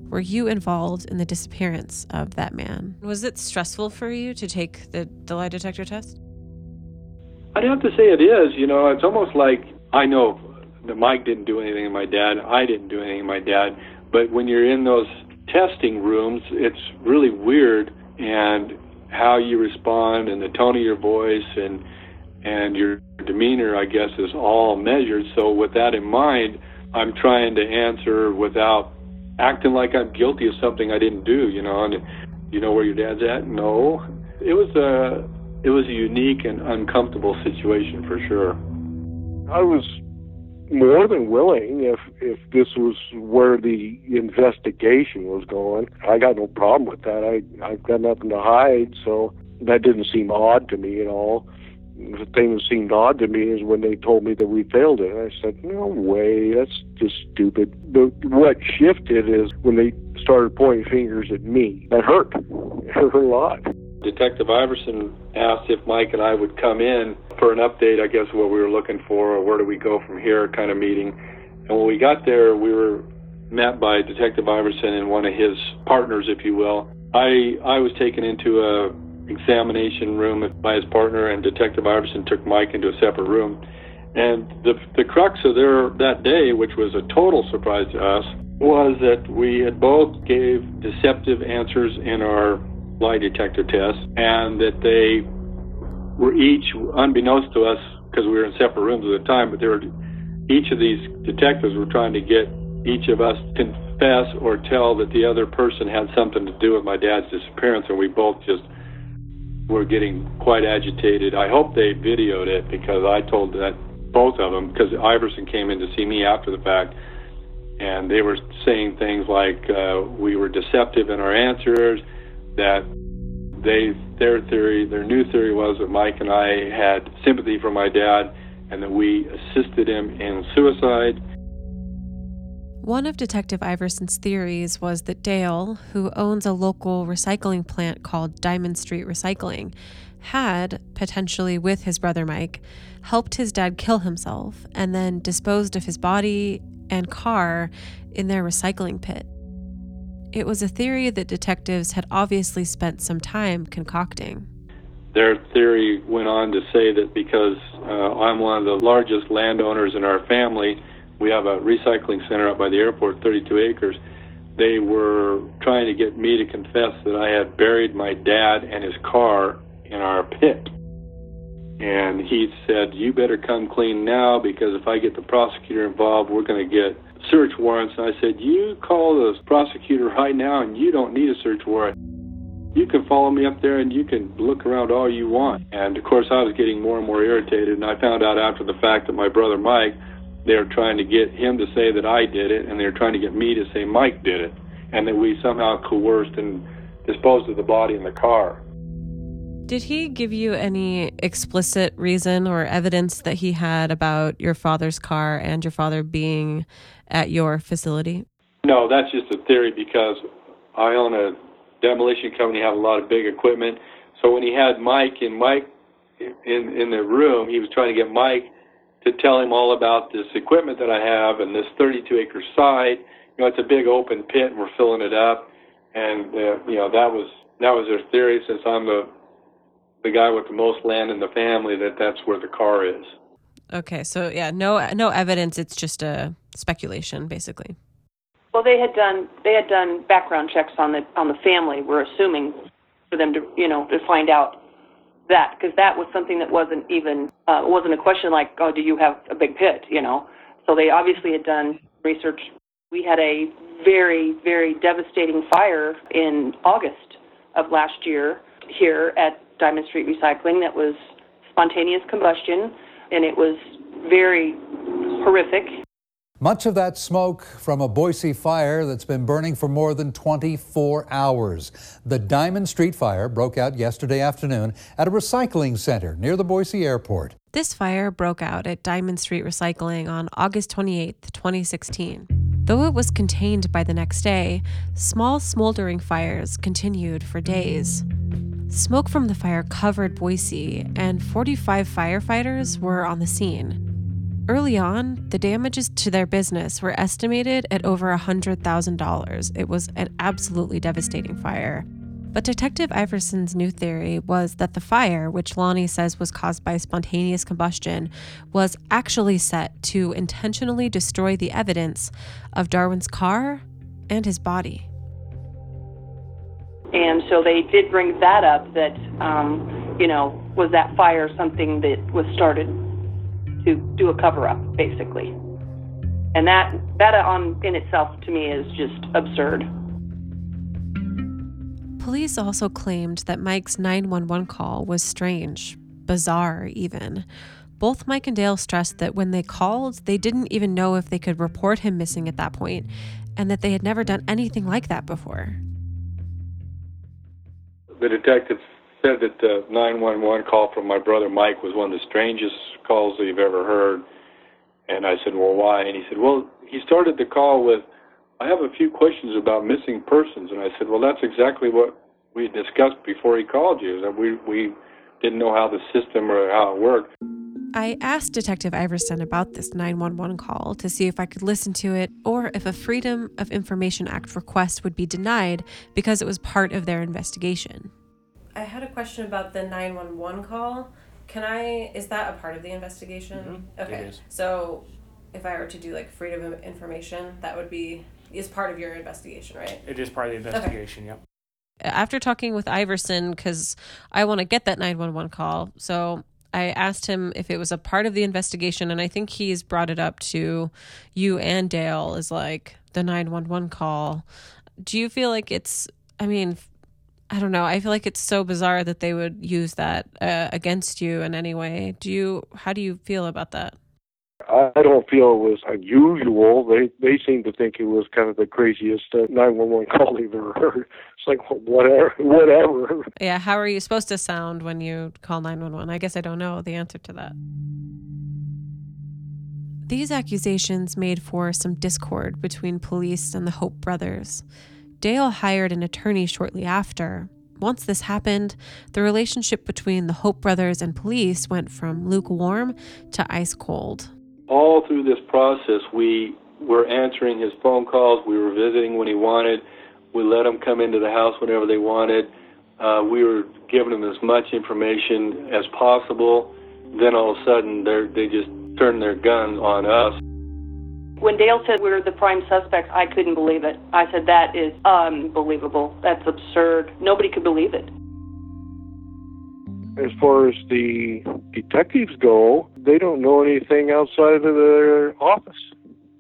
Were you involved in the disappearance of that man? Was it stressful for you to take the, the lie detector test? I'd have to say it is. You know, it's almost like I know that Mike didn't do anything to my dad. I didn't do anything to my dad. But when you're in those testing rooms, it's really weird, and how you respond and the tone of your voice and and your demeanor, I guess, is all measured. So with that in mind, I'm trying to answer without acting like I'm guilty of something I didn't do. You know, and you know where your dad's at? No. It was a it was a unique and uncomfortable situation for sure. I was more than willing if if this was where the investigation was going. I got no problem with that. I I've got nothing to hide, so that didn't seem odd to me at all. The thing that seemed odd to me is when they told me that we failed it. I said, "No way, that's just stupid." The, what shifted is when they started pointing fingers at me. That hurt. It hurt a lot. Detective Iverson asked if Mike and I would come in for an update, I guess, what we were looking for, or where do we go from here kind of meeting. And when we got there, we were met by Detective Iverson and one of his partners, if you will. I I was taken into a examination room by his partner, and Detective Iverson took Mike into a separate room. And the the crux of their that day, which was a total surprise to us, was that we had both gave deceptive answers in our lie detector tests, and that they were each, unbeknownst to us, because we were in separate rooms at the time, but they were each of these detectives were trying to get each of us to confess or tell that the other person had something to do with my dad's disappearance, and we both just were getting quite agitated. I hope they videoed it because I told that both of them because Iverson came in to see me after the fact, and they were saying things like uh, we were deceptive in our answers that they their theory, their new theory was that Mike and I had sympathy for my dad and that we assisted him in suicide. One of Detective Iverson's theories was that Dale, who owns a local recycling plant called Diamond Street Recycling, had, potentially with his brother Mike, helped his dad kill himself and then disposed of his body and car in their recycling pit. It was a theory that detectives had obviously spent some time concocting. Their theory went on to say that because uh, I'm one of the largest landowners in our family, we have a recycling center up by the airport, 32 acres. They were trying to get me to confess that I had buried my dad and his car in our pit. And he said, You better come clean now because if I get the prosecutor involved, we're going to get search warrants. And I said, You call the prosecutor right now and you don't need a search warrant. You can follow me up there and you can look around all you want. And of course, I was getting more and more irritated. And I found out after the fact that my brother Mike, they were trying to get him to say that I did it, and they were trying to get me to say Mike did it, and that we somehow coerced and disposed of the body in the car. Did he give you any explicit reason or evidence that he had about your father's car and your father being at your facility? No, that's just a theory because I own a demolition company, have a lot of big equipment. So when he had Mike and Mike in in the room, he was trying to get Mike to tell him all about this equipment that I have and this 32 acre site. You know, it's a big open pit, and we're filling it up. And uh, you know, that was that was their theory. Since I'm the the guy with the most land in the family, that that's where the car is. Okay, so yeah, no no evidence. It's just a speculation, basically. Well, they had done they had done background checks on the on the family. We're assuming for them to you know to find out that because that was something that wasn't even uh, wasn't a question like oh do you have a big pit you know so they obviously had done research we had a very very devastating fire in august of last year here at diamond street recycling that was spontaneous combustion and it was very horrific much of that smoke from a Boise fire that's been burning for more than 24 hours. The Diamond Street fire broke out yesterday afternoon at a recycling center near the Boise airport. This fire broke out at Diamond Street Recycling on August 28, 2016. Though it was contained by the next day, small smoldering fires continued for days. Smoke from the fire covered Boise, and 45 firefighters were on the scene. Early on, the damages to their business were estimated at over $100,000. It was an absolutely devastating fire. But Detective Iverson's new theory was that the fire, which Lonnie says was caused by spontaneous combustion, was actually set to intentionally destroy the evidence of Darwin's car and his body. And so they did bring that up that, um, you know, was that fire something that was started to do a cover up, basically. And that that on in itself to me is just absurd. Police also claimed that Mike's 911 call was strange, bizarre even. Both Mike and Dale stressed that when they called, they didn't even know if they could report him missing at that point, and that they had never done anything like that before. The detectives said that the 911 call from my brother Mike was one of the strangest calls that you've ever heard. And I said, Well, why? And he said, Well, he started the call with, I have a few questions about missing persons. And I said, Well, that's exactly what we discussed before he called you. That we, we didn't know how the system or how it worked. I asked Detective Iverson about this 911 call to see if I could listen to it or if a Freedom of Information Act request would be denied because it was part of their investigation. I had a question about the 911 call. Can I, is that a part of the investigation? Mhm, Okay. is. So if I were to do like freedom of information, that would be, is part of your investigation, right? It is part of the investigation, yep. After talking with Iverson, because I want to get that 911 call, so I asked him if it was a part of the investigation, and I think he's brought it up to you and Dale as like the 911 call. Do you feel like it's, I mean, I don't know. I feel like it's so bizarre that they would use that uh, against you in any way. Do you, how do you feel about that? I don't feel it was unusual. They they seem to think it was kind of the craziest uh, 911 call they've ever heard. It's like whatever, whatever. Yeah, how are you supposed to sound when you call 911? I guess I don't know the answer to that. These accusations made for some discord between police and the Hope brothers. Dale hired an attorney shortly after. Once this happened, the relationship between the Hope brothers and police went from lukewarm to ice cold. All through this process, we were answering his phone calls. We were visiting when he wanted. We let them come into the house whenever they wanted. Uh, we were giving them as much information as possible. Then all of a sudden, they they just turned their guns on us. When Dale said we were the prime suspects, I couldn't believe it. I said, that is unbelievable. That's absurd. Nobody could believe it. As far as the detectives go, they don't know anything outside of their office.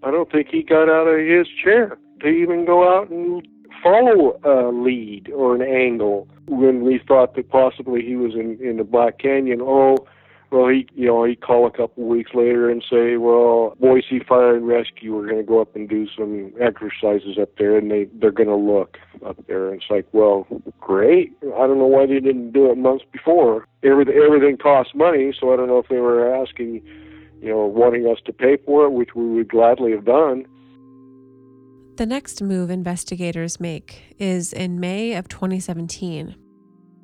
I don't think he got out of his chair to even go out and follow a lead or an angle when we thought that possibly he was in, in the Black Canyon. Oh, well, he, you know, he'd call a couple weeks later and say, well, Boise Fire and Rescue, we're going to go up and do some exercises up there, and they, they're going to look up there. And it's like, well, great. I don't know why they didn't do it months before. Everything, everything costs money, so I don't know if they were asking, you know, wanting us to pay for it, which we would gladly have done. The next move investigators make is in May of 2017.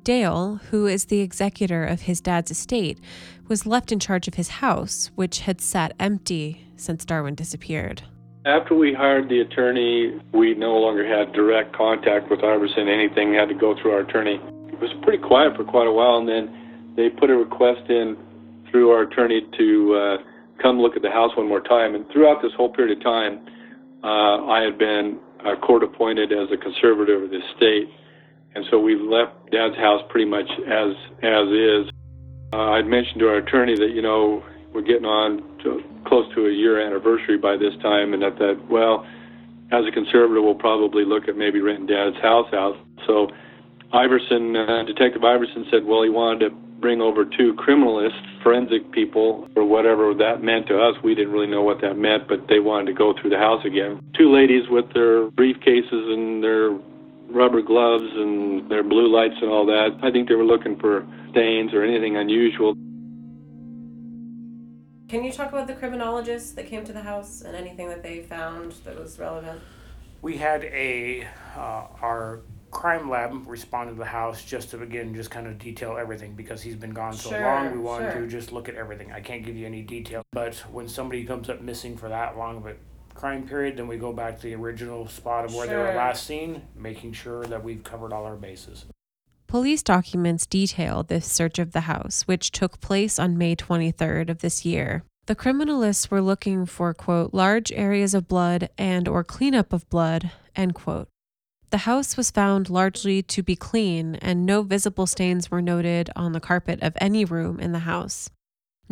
Dale, who is the executor of his dad's estate, was left in charge of his house, which had sat empty since Darwin disappeared. After we hired the attorney, we no longer had direct contact with Iverson. Anything had to go through our attorney. It was pretty quiet for quite a while, and then they put a request in through our attorney to uh, come look at the house one more time. And throughout this whole period of time, uh, I had been uh, court appointed as a conservator of the estate. And so we left Dad's house pretty much as as is. Uh, I'd mentioned to our attorney that you know we're getting on to close to a year anniversary by this time, and that that well, as a conservator, we'll probably look at maybe renting Dad's house out. So Iverson, uh, Detective Iverson, said, well, he wanted to bring over two criminalists, forensic people, or whatever that meant to us. We didn't really know what that meant, but they wanted to go through the house again. Two ladies with their briefcases and their rubber gloves and their blue lights and all that. I think they were looking for stains or anything unusual. Can you talk about the criminologists that came to the house and anything that they found that was relevant? We had a, uh, our crime lab responded to the house just to again just kind of detail everything because he's been gone so Sure, long. We wanted sure. to just look at everything. I can't give you any detail, but when somebody comes up missing for that long of a crime period, then we go back to the original spot of where they were Sure. last seen, making sure that we've covered all our bases. Police documents detail this search of the house, which took place on May 23rd of this year. The criminalists were looking for, quote, large areas of blood and or cleanup of blood, end quote. The house was found largely to be clean, and no visible stains were noted on the carpet of any room in the house.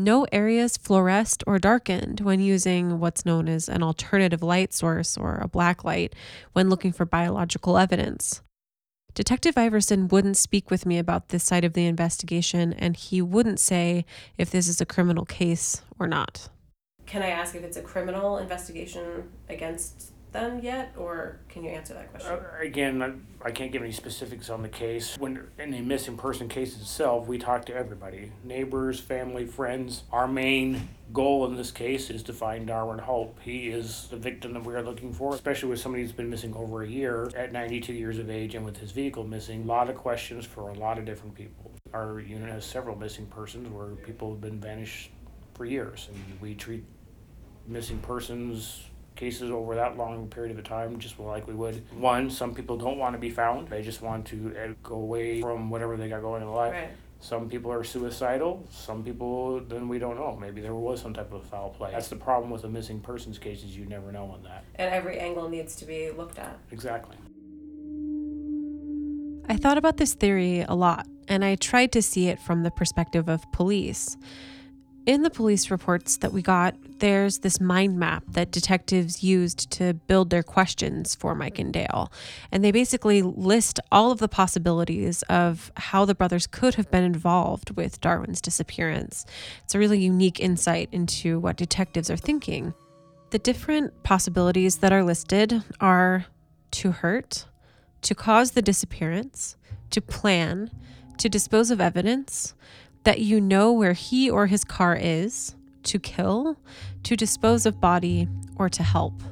No areas fluoresced or darkened when using what's known as an alternative light source or a black light when looking for biological evidence. Detective Iverson wouldn't speak with me about this side of the investigation, and he wouldn't say if this is a criminal case or not. Can I ask if it's a criminal investigation against them yet, or can you answer that question? Uh, again, I, I can't give any specifics on the case. When in a missing person case itself, we talk to everybody neighbors, family, friends. Our main goal in this case is to find Darwin Hope. He is the victim that we are looking for, especially with somebody who's been missing over a year at 92 years of age and with his vehicle missing. A lot of questions for a lot of different people. Our unit has several missing persons where people have been vanished for years, and we treat missing persons cases over that long period of a time just like we would. One some people don't want to be found. They just want to uh, go away from whatever they got going in life. Right. some people are suicidal. Some people then we don't know. Maybe there was some type of foul play. That's the problem with a missing persons cases you never know on that. And every angle needs to be looked at. exactly. I thought about this theory a lot, and I tried to see it from the perspective of police. In the police reports that we got, there's this mind map that detectives used to build their questions for Mike and Dale. And they basically list all of the possibilities of how the brothers could have been involved with Darwin's disappearance. It's a really unique insight into what detectives are thinking. The different possibilities that are listed are to hurt, to cause the disappearance, to plan, to dispose of evidence, that you know where he or his car is, to kill, to dispose of body, or to help.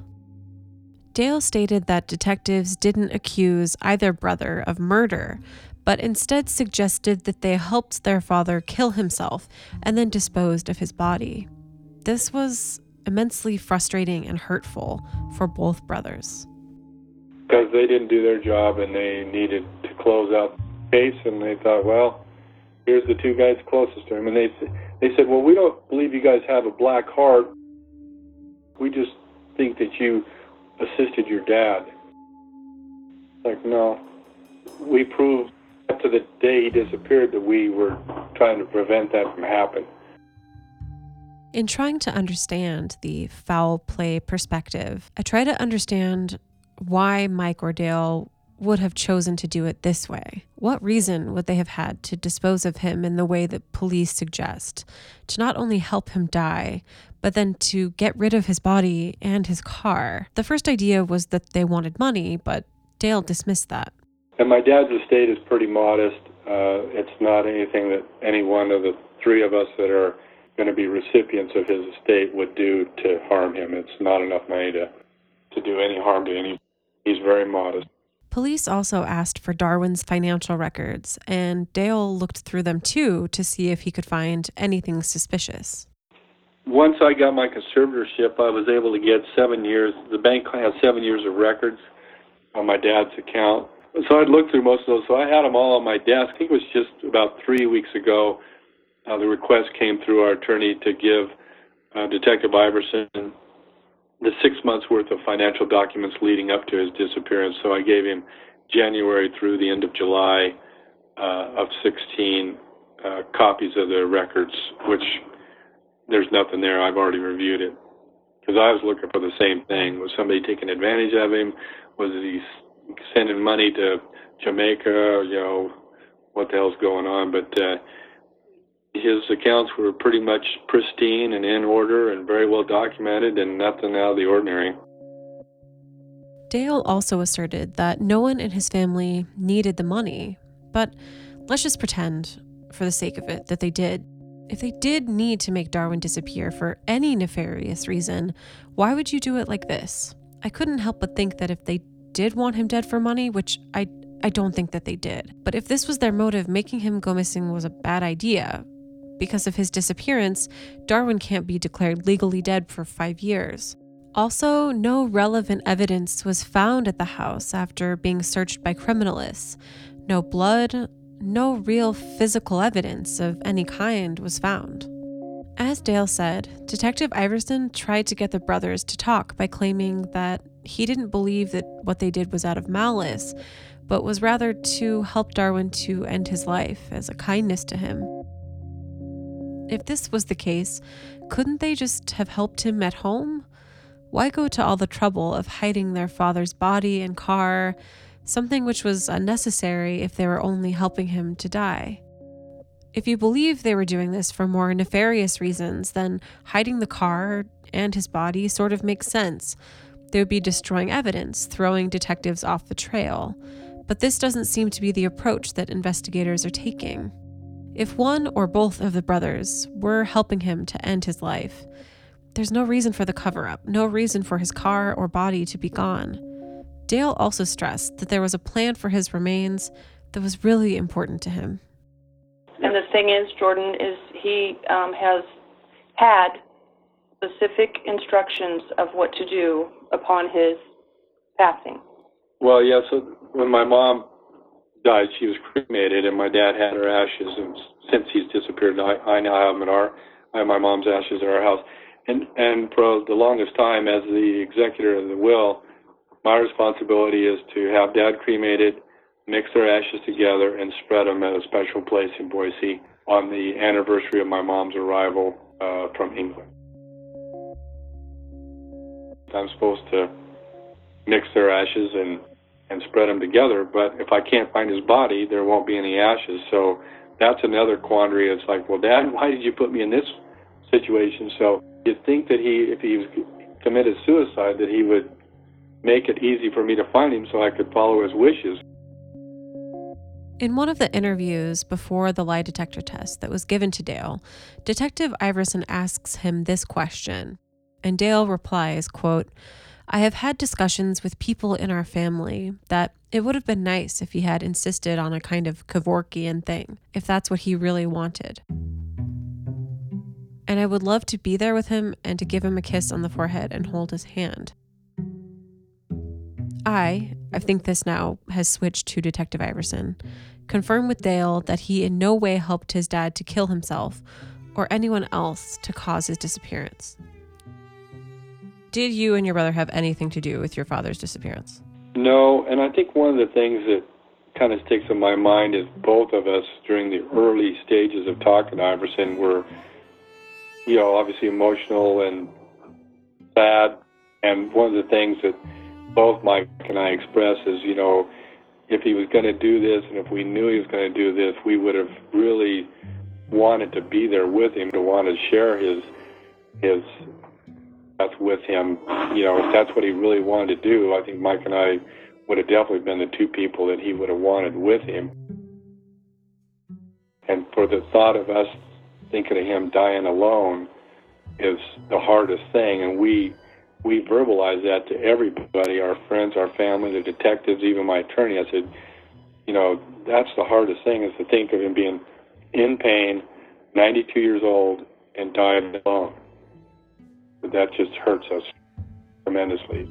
Dale stated that detectives didn't accuse either brother of murder, but instead suggested that they helped their father kill himself and then disposed of his body. This was immensely frustrating and hurtful for both brothers. because they didn't do their job and they needed to close out the case. And they thought, well, here's the two guys closest to him, and they they said, well, we don't believe you guys have a black heart. We just think that you assisted your dad. Like, no, we proved up to the day he disappeared that we were trying to prevent that from happening. In trying to understand the foul play perspective, I try to understand why Mike or Dale would have chosen to do it this way. What reason would they have had to dispose of him in the way that police suggest? To not only help him die, but then to get rid of his body and his car. The first idea was that they wanted money, but Dale dismissed that. And my dad's estate is pretty modest. Uh, it's not anything that any one of the three of us that are going to be recipients of his estate would do to harm him. It's not enough money to, to do any harm to any. He's very modest. Police also asked for Darwin's financial records, and Dale looked through them too to see if he could find anything suspicious. Once I got my conservatorship, I was able to get seven years. The bank has seven years of records on my dad's account. So I'd looked through most of those. So I had them all on my desk. I think it was just about three weeks ago. Uh, the request came through our attorney to give uh, Detective Iverson the six months worth of financial documents leading up to his disappearance. So I gave him January through the end of July uh, of 16 uh, copies of the records, which there's nothing there. I've already reviewed it because I was looking for the same thing. Was somebody taking advantage of him? Was he sending money to Jamaica? You know, what the hell's going on? But uh, his accounts were pretty much pristine and in order and very well documented and nothing out of the ordinary. Dale also asserted that no one in his family needed the money, but let's just pretend, for the sake of it, that they did. If they did need to make Darwin disappear for any nefarious reason, why would you do it like this? I couldn't help but think that if they did want him dead for money, which I I don't think that they did. But if this was their motive, making him go missing was a bad idea, because of his disappearance, Darwin can't be declared legally dead for five years. Also, no relevant evidence was found at the house after being searched by criminalists. No blood, no real physical evidence of any kind was found. As Dale said, Detective Iverson tried to get the brothers to talk by claiming that he didn't believe that what they did was out of malice, but was rather to help Darwin to end his life as a kindness to him. If this was the case, couldn't they just have helped him at home? Why go to all the trouble of hiding their father's body and car, something which was unnecessary if they were only helping him to die? If you believe they were doing this for more nefarious reasons, then hiding the car and his body sort of makes sense. They would be destroying evidence, throwing detectives off the trail. But this doesn't seem to be the approach that investigators are taking. If one or both of the brothers were helping him to end his life, there's no reason for the cover up, no reason for his car or body to be gone. Dale also stressed that there was a plan for his remains that was really important to him. And the thing is, Jordan, is he um, has had specific instructions of what to do upon his passing. Well, yeah, so when my mom died, she was cremated, and my dad had her ashes. And since he's disappeared, I, I now have them in our. I have my mom's ashes at our house, and and for the longest time, as the executor of the will, my responsibility is to have dad cremated, mix their ashes together, and spread them at a special place in Boise on the anniversary of my mom's arrival uh, from England. I'm supposed to mix their ashes and and spread them together. But if I can't find his body, there won't be any ashes. So that's another quandary. It's like, well, Dad, why did you put me in this situation? So you'd think that he, if he committed suicide, that he would make it easy for me to find him so I could follow his wishes. In one of the interviews before the lie detector test that was given to Dale, Detective Iverson asks him this question, and Dale replies, quote, I have had discussions with people in our family that it would have been nice if he had insisted on a kind of Kevorkian thing, if that's what he really wanted. And I would love to be there with him and to give him a kiss on the forehead and hold his hand. I, I think this now has switched to Detective Iverson, confirmed with Dale that he in no way helped his dad to kill himself or anyone else to cause his disappearance. Did you and your brother have anything to do with your father's disappearance? No, and I think one of the things that kind of sticks in my mind is both of us during the early stages of talking to Iverson were, you know, obviously emotional and sad. And one of the things that both Mike and I expressed is, you know, if he was going to do this and if we knew he was going to do this, we would have really wanted to be there with him, to want to share his his death with him. You know, if that's what he really wanted to do, I think Mike and I would have definitely been the two people that he would have wanted with him. And for the thought of us thinking of him dying alone is the hardest thing, and we we verbalized that to everybody, our friends, our family, the detectives, even my attorney. I said, you know, that's the hardest thing is to think of him being in pain, 92 years old, and dying alone. That just hurts us tremendously.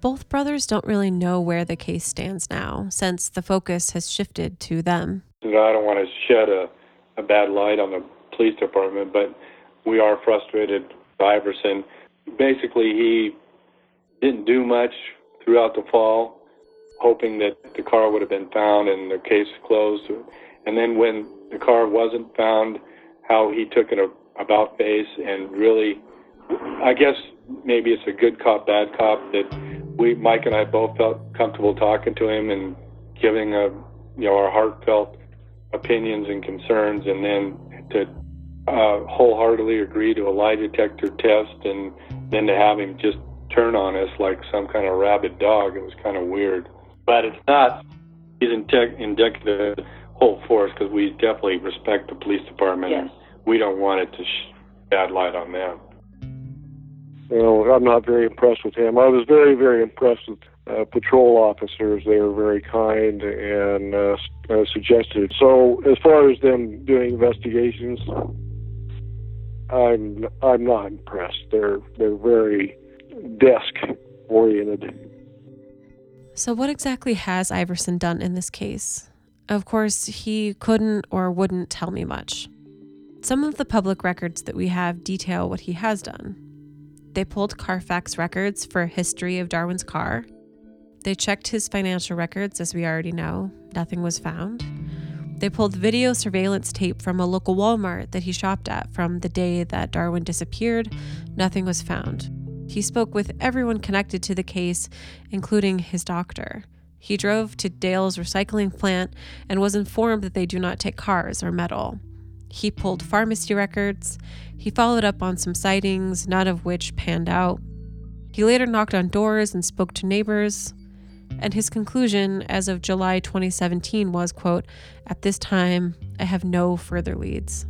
Both brothers don't really know where the case stands now, since the focus has shifted to them. I don't want to shed a, a bad light on the police department, but we are frustrated. Iverson, basically, he didn't do much throughout the fall, hoping that the car would have been found and the case closed. And then when the car wasn't found, how he took it about face and really, I guess maybe it's a good cop, bad cop that we, Mike and I both felt comfortable talking to him and giving a, you know, our heartfelt opinions and concerns, and then to uh, wholeheartedly agree to a lie detector test, and then to have him just turn on us like some kind of rabid dog. It was kind of weird, but it's not. He's in indicative of whole force because we definitely respect the police department. Yes. We don't want it to sh- bad light on them you know, I'm not very impressed with him. I was very, very impressed with uh, patrol officers. They were very kind and uh, uh, suggested. So, as far as them doing investigations, I'm I'm not impressed. They're they're very desk oriented. So, what exactly has Iverson done in this case? Of course, he couldn't or wouldn't tell me much. Some of the public records that we have detail what he has done. They pulled Carfax records for a history of Darwin's car. They checked his financial records, as we already know. Nothing was found. They pulled video surveillance tape from a local Walmart that he shopped at from the day that Darwin disappeared. Nothing was found. He spoke with everyone connected to the case, including his doctor. He drove to Dale's recycling plant and was informed that they do not take cars or metal. He pulled pharmacy records. He followed up on some sightings, none of which panned out. He later knocked on doors and spoke to neighbors. And his conclusion as of July 2017 was, quote, at this time, I have no further leads.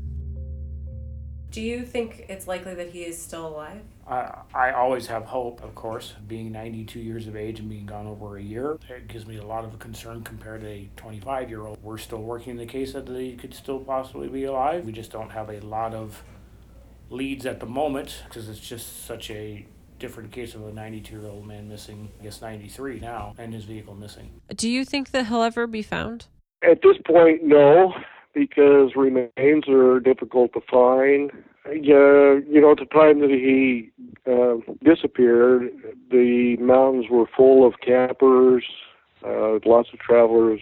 Do you think it's likely that he is still alive? I, I always have hope, of course, being 92 years of age and being gone over a year. It gives me a lot of concern compared to a 25 year old. We're still working the case that he could still possibly be alive. We just don't have a lot of leads at the moment because it's just such a different case of a 92 year old man missing, I guess 93 now, and his vehicle missing. Do you think that he'll ever be found? At this point, no because remains are difficult to find. Yeah, you know, at the time that he uh, disappeared, the mountains were full of campers, uh, lots of travelers.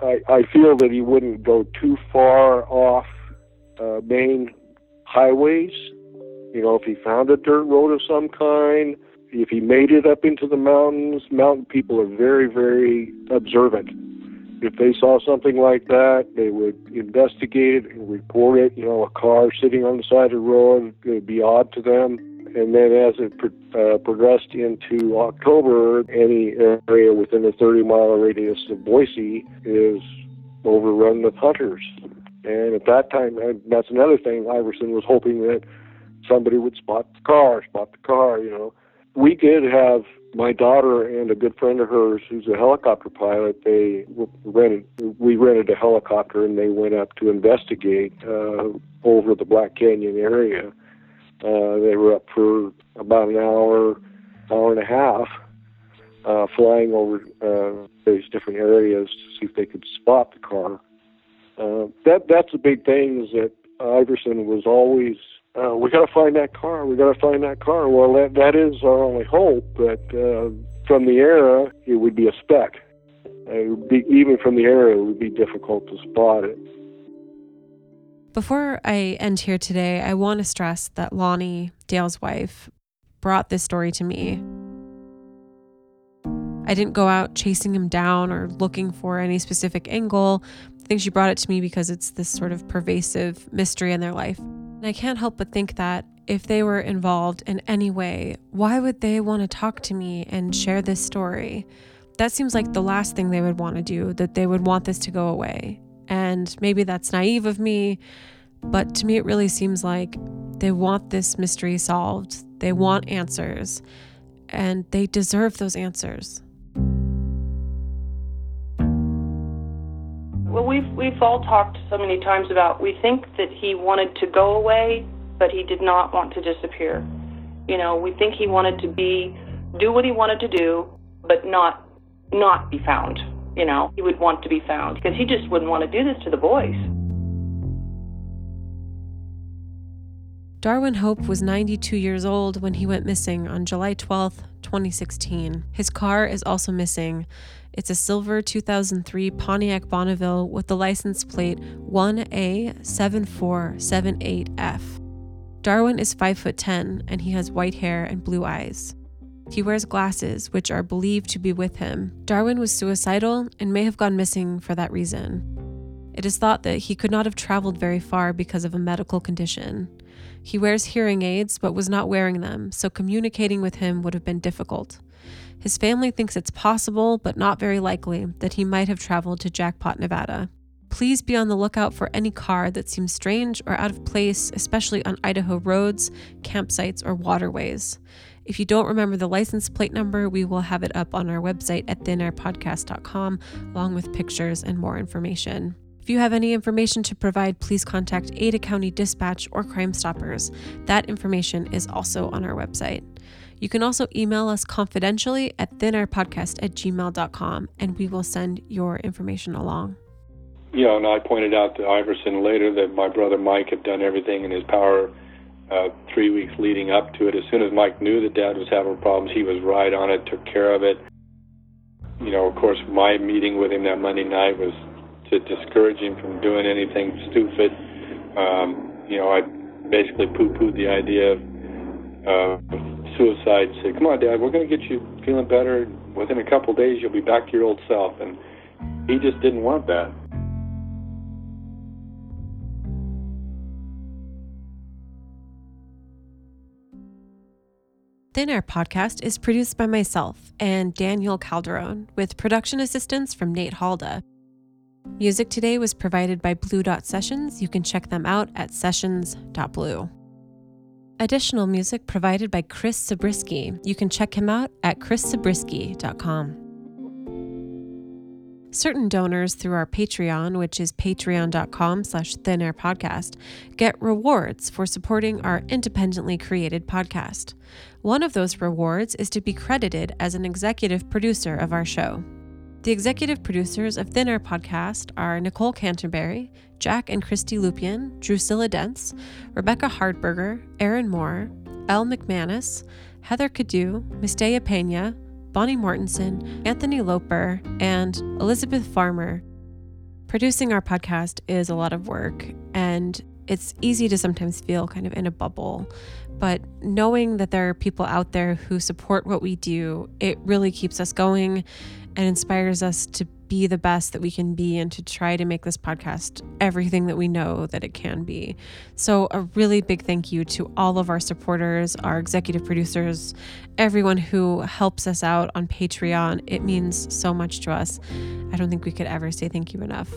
I, I feel that he wouldn't go too far off uh, main highways. You know, if he found a dirt road of some kind, if he made it up into the mountains, mountain people are very, very observant if they saw something like that, they would investigate it and report it. You know, a car sitting on the side of the road it would be odd to them. And then as it pro- uh, progressed into October, any area within a 30 mile radius of Boise is overrun with hunters. And at that time, that's another thing, Iverson was hoping that somebody would spot the car, spot the car, you know. We did have my daughter and a good friend of hers who's a helicopter pilot they rented we rented a helicopter and they went up to investigate uh, over the black canyon area uh, they were up for about an hour hour and a half uh, flying over uh, these different areas to see if they could spot the car. Uh, that that's the big thing is that Iverson was always uh, we got to find that car. We got to find that car. Well, that that is our only hope. But uh, from the air, it would be a speck. Uh, be, even from the air, it would be difficult to spot it. Before I end here today, I want to stress that Lonnie, Dale's wife, brought this story to me. I didn't go out chasing him down or looking for any specific angle. I think she brought it to me because it's this sort of pervasive mystery in their life. And I can't help but think that if they were involved in any way, why would they want to talk to me and share this story? That seems like the last thing they would want to do, that they would want this to go away. And maybe that's naive of me, but to me, it really seems like they want this mystery solved. They want answers, and they deserve those answers. Well, we've we've all talked so many times about we think that he wanted to go away, but he did not want to disappear. You know, we think he wanted to be do what he wanted to do, but not not be found. You know, he would want to be found because he just wouldn't want to do this to the boys. Darwin Hope was 92 years old when he went missing on July 12, 2016. His car is also missing. It's a silver 2003 Pontiac Bonneville with the license plate 1A7478F. Darwin is 5 foot 10 and he has white hair and blue eyes. He wears glasses, which are believed to be with him. Darwin was suicidal and may have gone missing for that reason. It is thought that he could not have traveled very far because of a medical condition. He wears hearing aids but was not wearing them, so communicating with him would have been difficult. His family thinks it's possible, but not very likely, that he might have traveled to Jackpot, Nevada. Please be on the lookout for any car that seems strange or out of place, especially on Idaho roads, campsites, or waterways. If you don't remember the license plate number, we will have it up on our website at thinairpodcast.com, along with pictures and more information. If you have any information to provide, please contact Ada County Dispatch or Crime Stoppers. That information is also on our website. You can also email us confidentially at thinairpodcast at gmail.com and we will send your information along. You know, and I pointed out to Iverson later that my brother Mike had done everything in his power uh, three weeks leading up to it. As soon as Mike knew that Dad was having problems, he was right on it, took care of it. You know, of course, my meeting with him that Monday night was to discourage him from doing anything stupid. Um, you know, I basically poo-pooed the idea of uh, suicide. Said, "Come on, Dad, we're going to get you feeling better. Within a couple days, you'll be back to your old self." And he just didn't want that. Thin Air podcast is produced by myself and Daniel Calderon, with production assistance from Nate Halda. Music today was provided by Blue Dot Sessions. You can check them out at sessions.blue. Additional music provided by Chris Zabriskie. You can check him out at chriszabriskie.com. Certain donors through our Patreon, which is patreon.com slash thinairpodcast, get rewards for supporting our independently created podcast. One of those rewards is to be credited as an executive producer of our show. The executive producers of Thin Air Podcast are Nicole Canterbury, Jack and Christy Lupian, Drusilla Dents, Rebecca Hardberger, Aaron Moore, Elle McManus, Heather Cadu, Mistea Pena, Bonnie Mortensen, Anthony Loper, and Elizabeth Farmer. Producing our podcast is a lot of work, and it's easy to sometimes feel kind of in a bubble. But knowing that there are people out there who support what we do, it really keeps us going and inspires us to be the best that we can be and to try to make this podcast everything that we know that it can be. So, a really big thank you to all of our supporters, our executive producers, everyone who helps us out on Patreon. It means so much to us. I don't think we could ever say thank you enough.